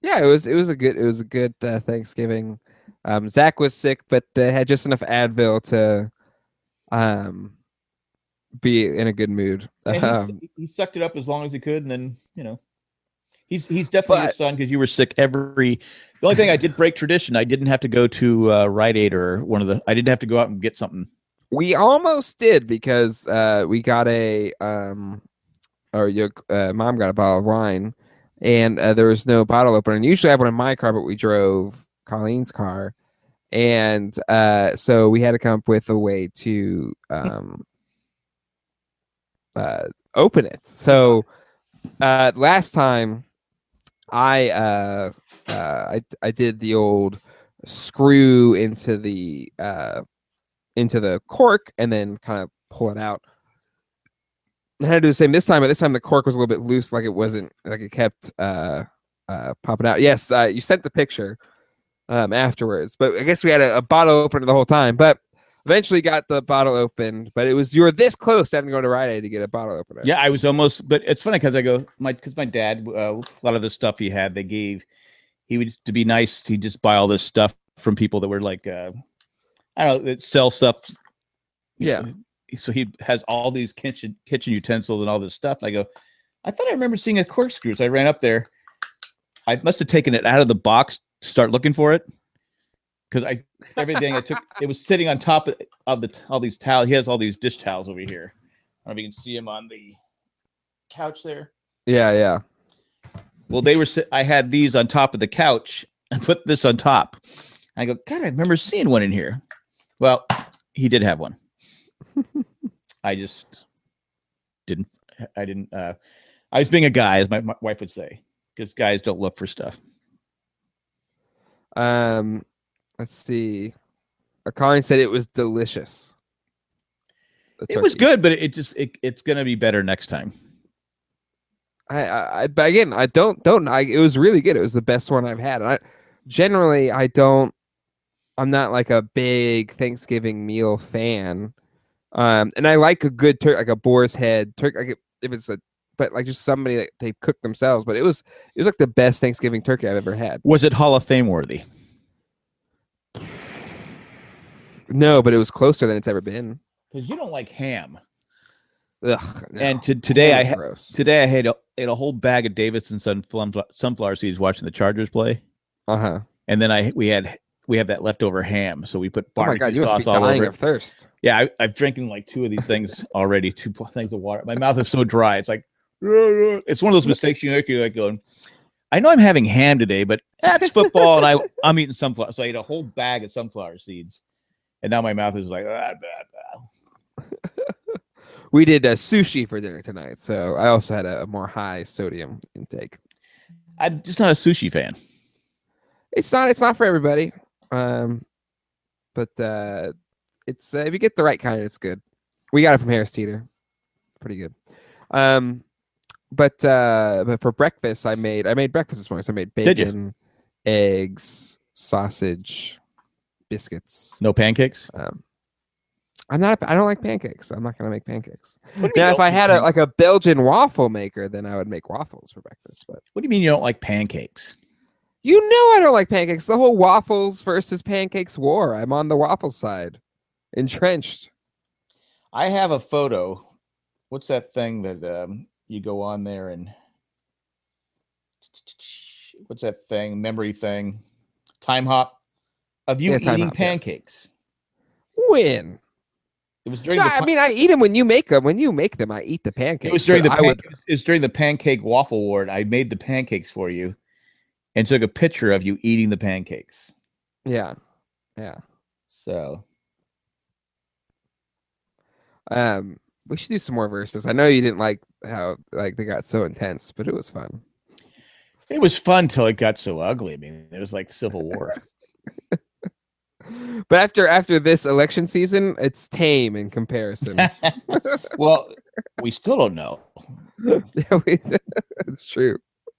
yeah. It was it was a good it was a good uh, Thanksgiving. Um, Zach was sick, but uh, had just enough Advil to, um, be in a good mood. And he's- Um, he sucked it up as long as he could, and then you know, he's he's definitely your son because you were sick every. The only thing I did break tradition, I didn't have to go to uh, Rite Aid or one of the. I didn't have to go out and get something. we almost did because uh, we got a um, or your uh, mom got a bottle of wine, and uh, there was no bottle opener. And usually I have one in my car, but we drove Colleen's car, and uh, so we had to come up with a way to um, uh, open it. So uh, last time, I uh, uh, I I did the old screw into the uh, into the cork and then kind of pull it out. I had to do the same this time, but this time the cork was a little bit loose, like it wasn't like it kept uh, uh, popping out. Yes, uh, you sent the picture um, afterwards, but I guess we had a, a bottle opener the whole time. But eventually got the bottle opened. But it was you were this close to having to go to Rite Aid to get a bottle opener. Yeah, I was almost, but it's funny because I go my because my dad uh, a lot of the stuff he had they gave he would to be nice he'd just buy all this stuff from people that were like uh, I don't know sell stuff. Yeah. know. So he has all these kitchen kitchen utensils and all this stuff. And I go, I thought I remember seeing a corkscrew. So I ran up there. I must have taken it out of the box to start looking for it because I everything I took it was sitting on top of, of the all these towels. He has all these dish towels over here. I don't know if you can see him on the couch there. yeah, yeah. Well, they were. I had these on top of the couch and put this on top. I go, God, I remember seeing one in here. Well, he did have one. I just didn't. I didn't. uh I was being a guy, as my, my wife would say, because guys don't look for stuff. Um, let's see. Colin said it was delicious. It was good, but it just it, it's gonna be better next time. I, I, I but again, I don't, don't. I, it was really good. It was the best one I've had. And I generally, I don't. I'm not like a big Thanksgiving meal fan. Um, and I like a good turkey, like a boar's head turkey. Like if it's a, but like just somebody that they cook themselves. But it was, it was like the best Thanksgiving turkey I've ever had. Was it Hall of Fame worthy? No, but it was closer than it's ever been. Because you don't like ham. Ugh, no. And to, today I ha- today I had a, ate a whole bag of Davidson sunflower sunflower seeds watching the Chargers play. Uh huh. and then I we had we have that leftover ham, so we put barbecue Oh my god, you must sauce be all dying over. of It. thirst. Yeah, I, I've drinking like two of these things already. Two things of water. My mouth is so dry. It's like it's one of those mistakes you make. You're like going. I know I'm having ham today, but that's football, and I I'm eating sunflower. So I ate a whole bag of sunflower seeds, and now my mouth is like. "Ah, bah, bah." We did uh, sushi for dinner tonight, so I also had a, a more high sodium intake. I'm just not a sushi fan. It's not. It's not for everybody. Um, but uh, it's uh, if you get the right kind, it's good. We got it from Harris Teeter. Pretty good. Um, but uh, but for breakfast, I made I made breakfast this morning. So I made bacon, eggs, sausage, biscuits. No pancakes. Um, I'm not. A, I don't like pancakes. I'm not gonna make pancakes. What do you mean Now, if I had a like a Belgian waffle maker, then I would make waffles for breakfast. But what do you mean you don't like pancakes? you know, I don't like pancakes. The whole waffles versus pancakes war. I'm on the waffle side, entrenched. I have a photo. What's that thing that um, you go on there and what's that thing? Memory thing, time hop of you Yeah, eating yeah. pancakes. When? It was during No, the. I mean, I eat them when you make them. When you make them, I eat the pancakes. it was during the. Pan- would. It was during the pancake waffle ward. I made the pancakes for you, and took a picture of you eating the pancakes. Yeah, yeah. So Um, we should do some more verses. I know you didn't like how like they got so intense, but it was fun. it was fun till it got so ugly. I mean, it was like Civil War. But after after this election season, it's tame in comparison. well, we still don't know. Yeah, we- it's true.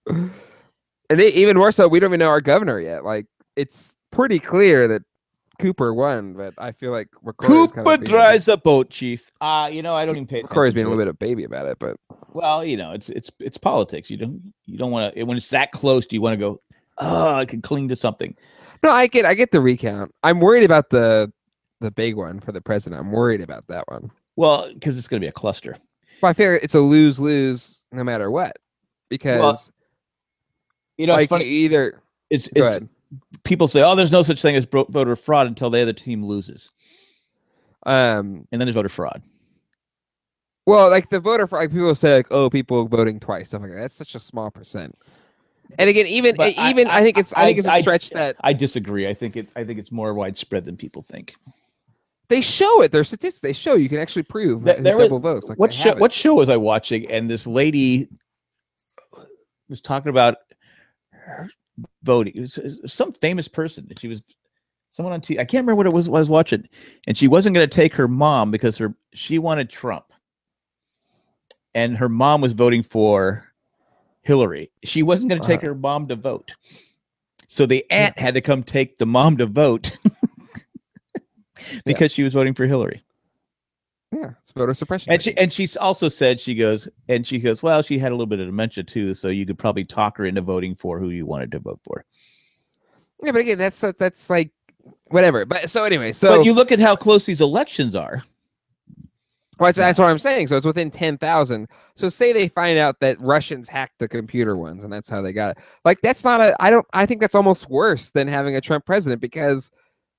And it, even more so, we don't even know our governor yet. Like it's pretty clear that Cooper won, but I feel like kind Cooper of drives the boat, Chief. Uh, you know, I don't even pay. McCrory's being a little bit of baby about it, but Well, you know, it's it's it's politics. You don't you don't want to when it's that close. Do you want to go? Oh, I can cling to something. No, I get I get the recount. I'm worried about the the big one for the president. I'm worried about that one. Well, because it's going to be a cluster. But I feel it's a lose lose no matter what because You know, like it's funny. either It's, it's people say, "Oh, there's no such thing as bro- voter fraud until the other team loses," Um, and then there's voter fraud. well, like the voter fraud, like people say like, oh, people voting twice, stuff like that. That's such a small percent. And again, even But even I, I- think it's I, think it's a stretch that I disagree. I think it. I think it's more widespread than people think. they show it. Their statistics they show you can actually prove There- who there was- double votes. Like what show? What show was I watching? And this lady was talking about her voting. It was some famous person. She was someone on TV. I can't remember what it was. What I was watching, and she wasn't going to take her mom because her she wanted Trump, and her mom was voting for Hillary. She wasn't going to take Uh-huh. her mom to vote, so the aunt had to come take the mom to vote because she was voting for Hillary. Yeah, it's voter suppression. And she and she's also said she goes and she goes, well, she had a little bit of dementia too, so you could probably talk her into voting for who you wanted to vote for. yeah, but again, that's that's like whatever. But so anyway, so but you look at how close these elections are. Well, that's, that's what I'm saying. So it's within 10,000. So say they find out that Russians hacked the computer ones and that's how they got it. Like that's not a I don't I think that's almost worse than having a Trump president because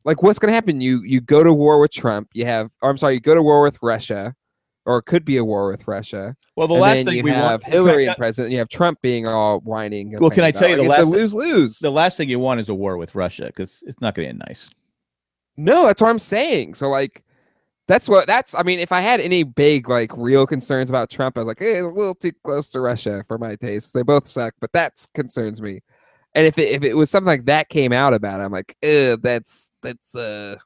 like what's going to happen you you go to war with Trump, you have or I'm sorry, you go to war with Russia or it could be a war with Russia. Well, the last thing you we have want Hillary and president, you have Trump being all whining. Well, can I tell you the like, last lose-lose. the last thing you want is a war with Russia because it's not going to end nice. No, that's what I'm saying. So like that's what that's I mean, if I had any big like real concerns about Trump, I was like, hey, a little too close to Russia for my taste. They both suck, but that concerns me. And if it if it was something like that came out about it, I'm like, Ugh, that's that's uh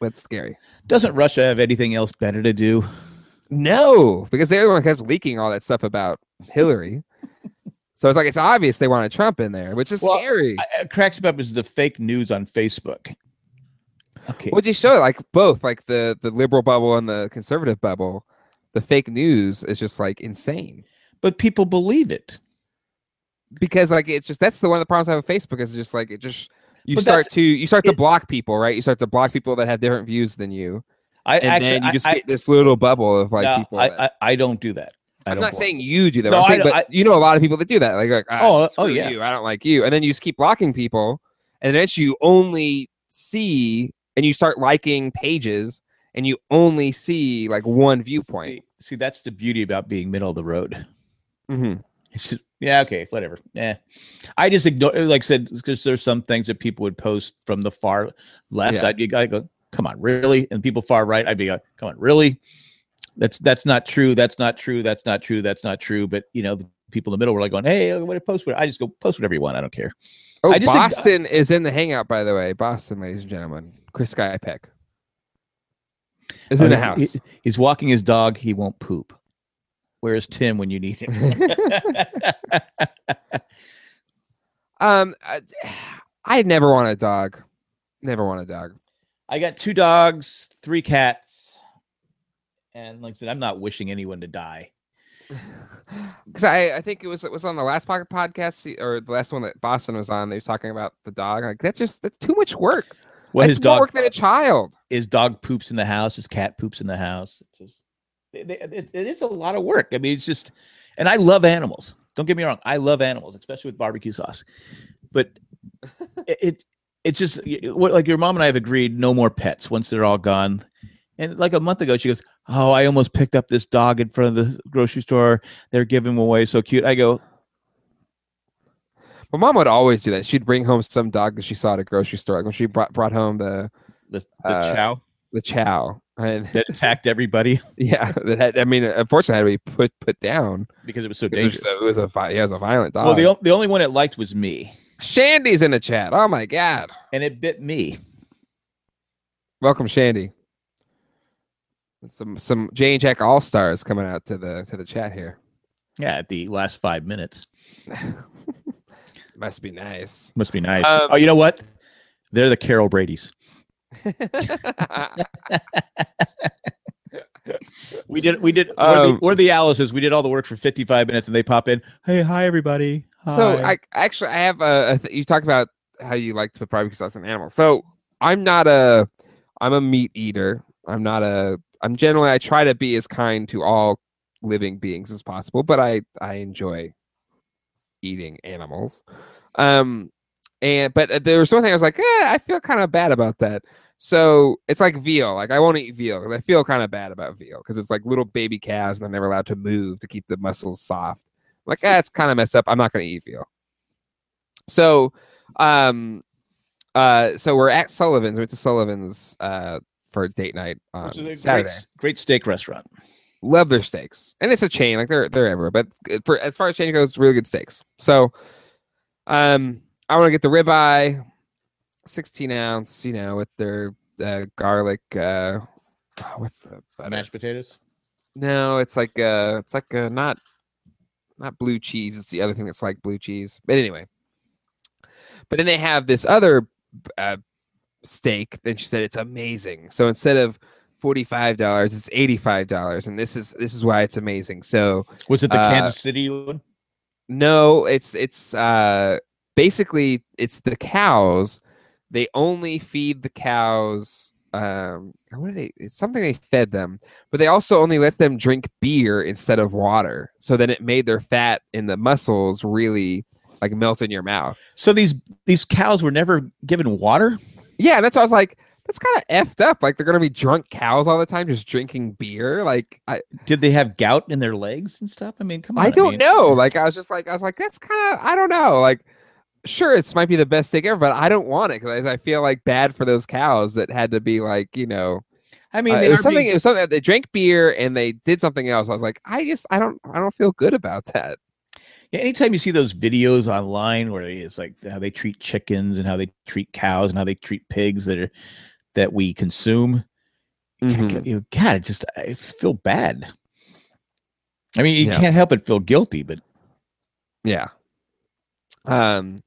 that's scary. Doesn't Russia have anything else better to do? No, because they're the one kept leaking all that stuff about Hillary. so it's like it's obvious they wanted Trump in there, which is Well, scary. I, it cracks me up is the fake news on Facebook. Okay, Would you show it like both, like the the liberal bubble and the conservative bubble? The fake news is just like insane but people believe it. because like it's just that's the one of the problems I have with Facebook is just like it just you But start to you start to block people, right? You start to block people that have different views than you, I and actually, then you just I, get this little bubble of like no, people. I, that- I, I don't do that. I I'm don't block. saying you do that. No, I'm saying, but you know a lot of people that do that. Like, like ah, Oh, oh, yeah. you, I don't like you, and then you just keep blocking people, and then you only see and you start liking pages, and you only see like one viewpoint. See, see, that's the beauty about being middle of the road. Mhm. It's just, yeah, okay, whatever. Yeah, I just ignore. Like I said, because there's some things that people would post from the far left. Yeah. I'd, gotta go, come on, really? And people far right, I'd be like, come on, really? That's that's not true. That's not true. That's not true. That's not true. But you know, the people in the middle were like going, hey, what to post? What? I just go post whatever you want. I don't care. Oh, I just think- Boston is in the hangout, by the way. Boston, ladies and gentlemen. Chris Skypeck is in Oh, the house. he- he's walking his dog. He won't poop. Where's Tim when you need him? um, I, I never want a dog. Never want a dog. I got two dogs, three cats, and like I said, I'm not wishing anyone to die. Because I, I think it was it was on the last pocket podcast or the last one that Boston was on. They were talking about the dog. Like that's just that's too much work. Well, that's his more dog, work than a child. his dog poops in the house. His cat poops in the house. It's just, it, it, it is a lot of work. I mean, it's just, and I love animals. Don't get me wrong. I love animals, especially with barbecue sauce. But it, it it's just what like your mom and I have agreed no more pets once they're all gone. And like a month ago, she goes, "Oh, I almost picked up this dog in front of the grocery store. They're giving them away, so cute." I go, My mom would always do that. She'd bring home some dog that she saw at a grocery store. Like when she brought brought home the "The, the Uh, chow the chow. And that attacked everybody yeah, that had, I mean, unfortunately, had to be put put down. because it was so 'Cause It was, dangerous." a, it was a yeah, it was a violent dog. Well, the the only one it liked was me, Shandy's in the chat. Oh my god! and it bit me. Welcome, Shandy. Some some Jay and Jack All Stars coming out to the to the chat here. Yeah, at the last five minutes. Must be nice. Must be nice. Um, oh, you know what? They're the Carol Brady's. We did. We did. we're, Um, the, we're the Alice's. We did all the work for fifty-five minutes, and they pop in. Hey, hi everybody. so I actually I have a, a th- you talk about how you like to put barbecue sauce on animals. So I'm not a I'm a meat eater. I'm not a I'm generally I try to be as kind to all living beings as possible, but I I enjoy eating animals. Um, and but there was one thing I was like, eh, I feel kind of bad about that. So it's like veal. Like I won't eat veal because I feel kind of bad about veal because it's like little baby calves and they're never allowed to move to keep the muscles soft. like that's kind of messed up. I'm not going to eat veal. So, um, uh, so we're at Sullivan's. We went to Sullivan's uh for date night on Which is a Saturday. great, great steak restaurant. Love their steaks, and it's a chain. Like they're they're everywhere. But for as far as chain goes, really good steaks. So, um, I want to get the ribeye, sixteen ounce. You know, with their uh, garlic. Uh, what's the butter? Mashed potatoes. No, it's like uh, it's like uh, not not blue cheese. It's the other thing that's like blue cheese. But anyway, but then they have this other uh, steak. Then she said it's amazing. So instead of forty five dollars, it's eighty five dollars, and this is this is why it's amazing. So Was it the Uh, Kansas City one? no, it's it's uh basically it's the cows. They only feed the cows um what do they it's something they fed them, but they also only let them drink beer instead of water. So then it made their fat in the muscles really like melt in your mouth. So these these cows were never given water. Yeah, that's why I was like, that's kind of effed up. Like they're gonna be drunk cows all the time, just drinking beer. Like I, Did they have gout in their legs and stuff? I mean, come on. I don't mean, know. Like I was just like I was like that's kind of I don't know. Like sure, it's might be the best steak ever, but I don't want it because I feel like bad for those cows that had to be like you know. I mean, uh, they it was something. being- It was something. They drank beer and they did something else. I was like, I just I don't I don't feel good about that. Yeah, anytime you see those videos online where it's like how they treat chickens and how they treat cows and how they treat pigs that are that we consume, Mhm. you God, it just I feel bad. I mean, you Yeah. can't help but feel guilty, but Yeah. Um,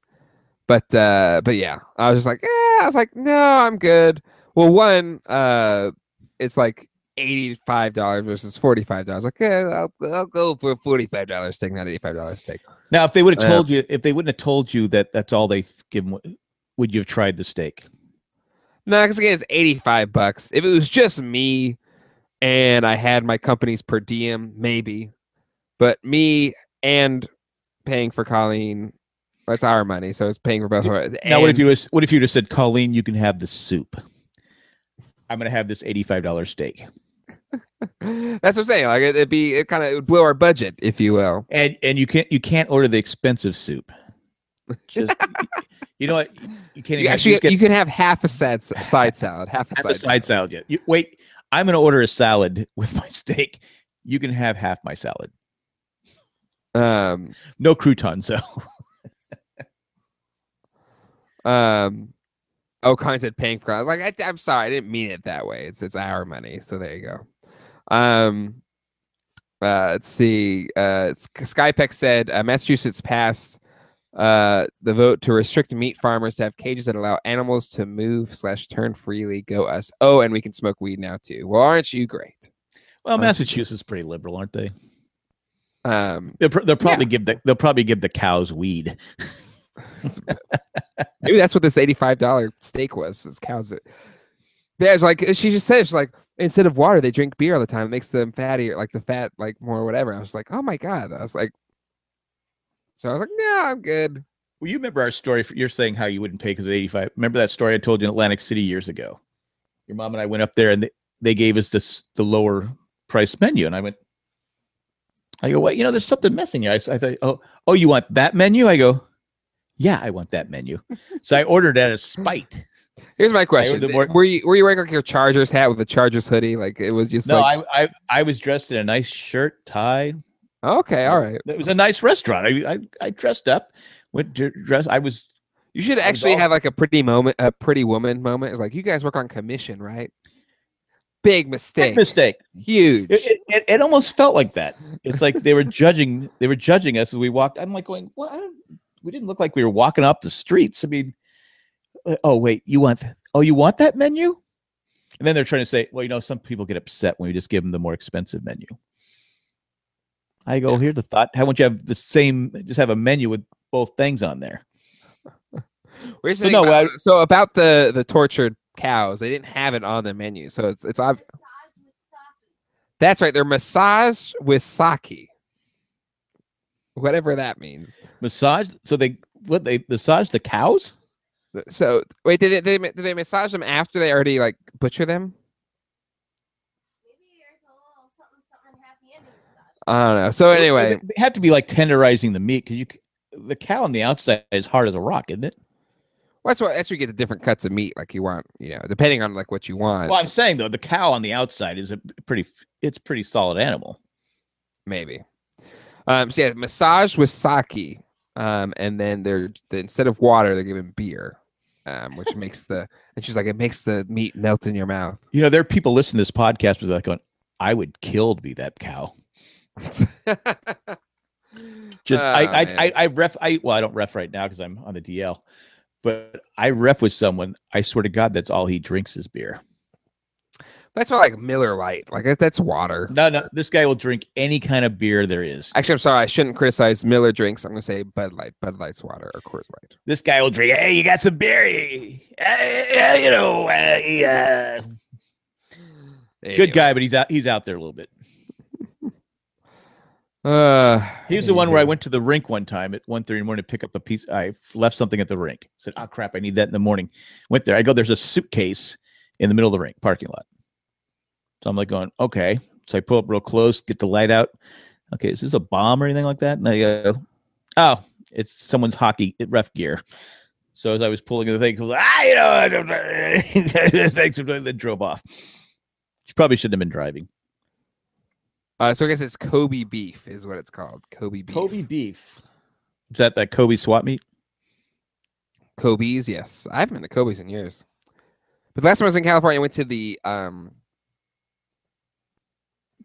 but uh, but yeah, I was just like, eh, I was like, no, I'm good. Well, one, uh, it's like eighty-five dollars versus forty-five dollars. Like, eh, I'll, I'll go for a forty-five dollars steak, not eighty-five dollars steak. now if they would have Yeah. told you, if they wouldn't have told you that that's all they give, would you have tried the steak? No, because again, it's eighty-five bucks. If it was just me and I had my company's per diem, maybe. But me and paying for Colleen, that's our money, so it's paying for both of us. Now, what if you was, what if you just said, Colleen, you can have the soup. I'm going to have this eighty-five dollar steak, That's what I'm saying. Like it, it'd be it kind of would blow our budget, if you will. and and you can't you can't order the expensive soup. Just you know what? You can't You actually get you can have half a side side salad, half a half side, a side salad yet. You, wait, I'm going to order a salad with my steak. You can have half my salad. Um, No croutons though. um, oh, said paying for. I was like, I, I'm sorry, I didn't mean it that way. It's it's our money, so there you go. Um, uh, let's see. Uh, said uh, Massachusetts passed uh the vote to restrict meat farmers to have cages that allow animals to move slash turn freely. Go us. Oh, and we can smoke weed now too. Well, aren't you great? Well, Aren't Massachusetts is pretty liberal, aren't they? Um, They'll, pr- they'll probably give the they'll probably give the cows weed. Maybe that's what this eighty-five dollar steak was. This cow's it. Yeah, it's like she just said. She's like, instead of water, they drink beer all the time. It makes them fattier, like the fat, like more whatever. I was like, oh my god. I was like, so I was like, no, I'm good. Well, you remember our story? You're saying how you wouldn't pay because of 85. Remember that story I told you in Atlantic City years ago? Your mom and I went up there and they, they gave us this the lower price menu, and I went. I go, well, you know, there's something missing here. I thought, oh, oh, you want that menu? I go, yeah, I want that menu. so I ordered that as spite. Here's my question: more- Were you were you wearing like your Chargers hat with the Chargers hoodie? Like it was just No, like, I, I I was dressed in a nice shirt, tie. Okay, all right. It was a nice restaurant. I I, I dressed up, went to dress. I was You should actually all- have like a pretty moment, a pretty woman moment. It's like you guys work on commission, right? Big mistake. big mistake. Huge. It, it, it, almost felt like that. It's like they were judging. They were judging us as we walked. I'm like going, well, we didn't look like we were walking up the streets. I mean, uh, oh wait, you want? Oh, you want that menu? And then they're trying to say, well, you know, some people get upset when we just give them the more expensive menu. I go, Yeah. here's the thought. How would you have the same? Just have a menu with both things on there. Where's So the no, no, about, I- so about the the tortured cows, they didn't have it on the menu, so it's it's ob- That's right. They're massaged with sake. Whatever that means. Massage. So they what they massage the cows? So wait, did they, did they did they massage them after they already like butcher them? Maybe there's a little something, something happy ending massage. I don't know. So anyway, they have to be like tenderizing the meat because you the cow on the outside is hard as a rock, isn't it? Well, that's what that's where you get the different cuts of meat like you want. You know, depending on like what you want. Well, I'm saying though, the cow on the outside is a pretty it's pretty solid animal. maybe. Um, so yeah, massage with sake, um, and then they're the, instead of water, they're given beer, um, which makes the and she's like it makes the meat melt in your mouth. You know, there are people listening to this podcast who's like going, "I would kill to be that cow." Just I, Oh, I, man. I I ref I well I don't ref right now because I'm on the DL, but I ref with someone. I swear to God, that's all he drinks is beer. That's more like Miller Light. Like that's water. No, no, this guy will drink any kind of beer there is. Actually, I'm sorry. I shouldn't criticize Miller drinks. I'm gonna say Bud Light. Bud Light's water or Coors Light. This guy will drink. Hey, you got some beer? Uh, you know, uh, yeah. Anyway. good guy, but he's out. He's out there a little bit. Uh, He was the one where I went to the rink one time at 1.30 in the morning to pick up a piece. I left something at the rink. Said, "Oh crap, I need that in the morning." Went there. I go. There's a suitcase in the middle of the rink parking lot. So I'm like going, okay. So I pull up real close, get the light out. Okay, is this a bomb or anything like that? And I go, oh, it's someone's hockey ref gear. So as I was pulling the thing, I like, ah, you know, thanks, and then drove off. She probably shouldn't have been driving. Uh, so I guess it's Kobe beef is what it's called. Kobe beef. Kobe beef. Is that that Kobey swap meet? Kobey's, yes. I haven't been to Kobey's in years. But last time I was in California, I went to the um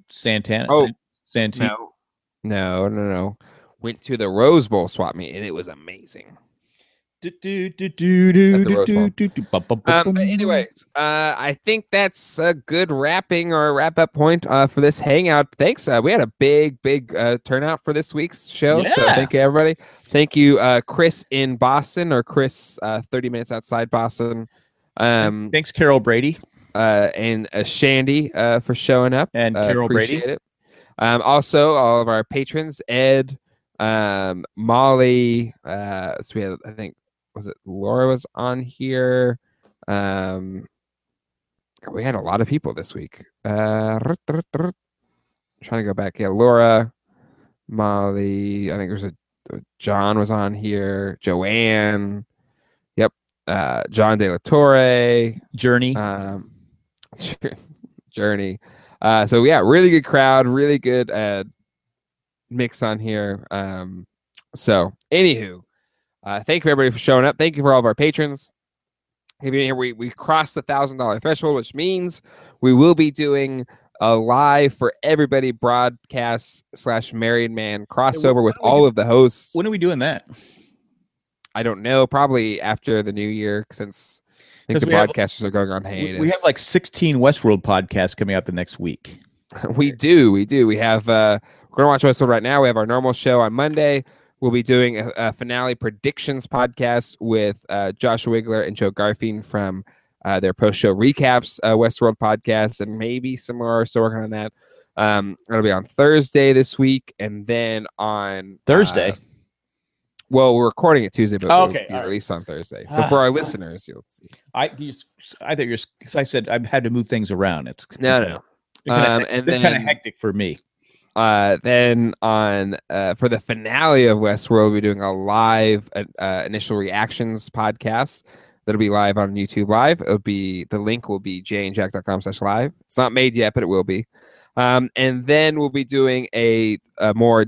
Santana. Oh, San- Santee. no, no, no, no. Went to the Rose Bowl swap meet and it was amazing. Do, do, do, do, do, At do, do, do, bum, bum, bum, Um, but anyway, uh, I think that's a good wrapping or wrap up point uh, for this hangout. Thanks. Uh, we had a big, big uh, turnout for this week's show. So thank you, everybody. Thank you, uh, Chris in Boston or Chris uh, 30 minutes outside Boston. Um, Thanks, Carol Brady. uh, and uh, Shandy uh, for showing up. And Uh, Carol Brady. appreciate it. Um, also, all of our patrons, Ed, um, Molly. Uh, so we had, I think, was it Laura was on here. Um, we had a lot of people this week. Uh, trying to go back. Yeah, Laura, Molly. I think there's a John was on here. Joanne. Yep. Uh, John De La Torre Journey. um journey uh so yeah really good crowd really good uh mix on here um so anywho uh thank you everybody for showing up. Thank you for all of our patrons. If you're here we we crossed the thousand dollar threshold which means we will be doing a live for everybody broadcast slash married man crossover with when all do- of the hosts. when are we doing that? i don't know probably after the new year since i think the we have- broadcasters are going on hiatus We have like 16 Westworld podcasts coming out the next week. we do we do. We have uh we're gonna watch westworld right now. We have our normal show on monday we'll be doing a, a finale predictions podcast with uh josh wigler and joe garfein from uh their post-show recaps uh westworld podcast and maybe some more so working on that um it'll be on thursday this week and then on Thursday. uh, well we're recording it tuesday but Oh, it'll okay, be all right. released on thursday so Ah. for our listeners you'll see I you, I thought you're because I said I've had to move things around. It's no no Um, and kind of hectic for me. Uh, then on uh, for the finale of Westworld, we're doing a live uh, uh, initial reactions podcast that'll be live on YouTube Live. It'll be the link will be jayandjack.com slash live. It's not made yet, but it will be. Um, and then we'll be doing a, a more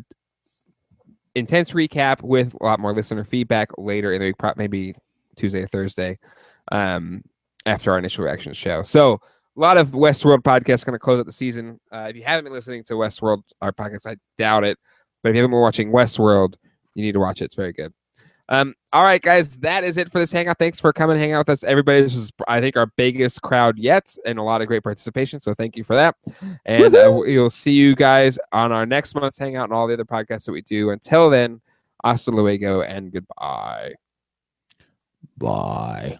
intense recap with a lot more listener feedback later in the week, maybe Tuesday or Thursday, um, after our initial reactions show. So a lot of Westworld podcasts going to close out the season. Uh, if you haven't been listening to Westworld, our podcast, I doubt it. But if you haven't been watching Westworld, you need to watch it. It's very good. Um, all right, guys, that is it for this hangout. Thanks for coming and hang out with us, everybody. This is, I think, our biggest crowd yet, and a lot of great participation. So thank you for that. And uh, we'll see you guys on our next month's hangout and all the other podcasts that we do. Until then, hasta luego and goodbye. Bye.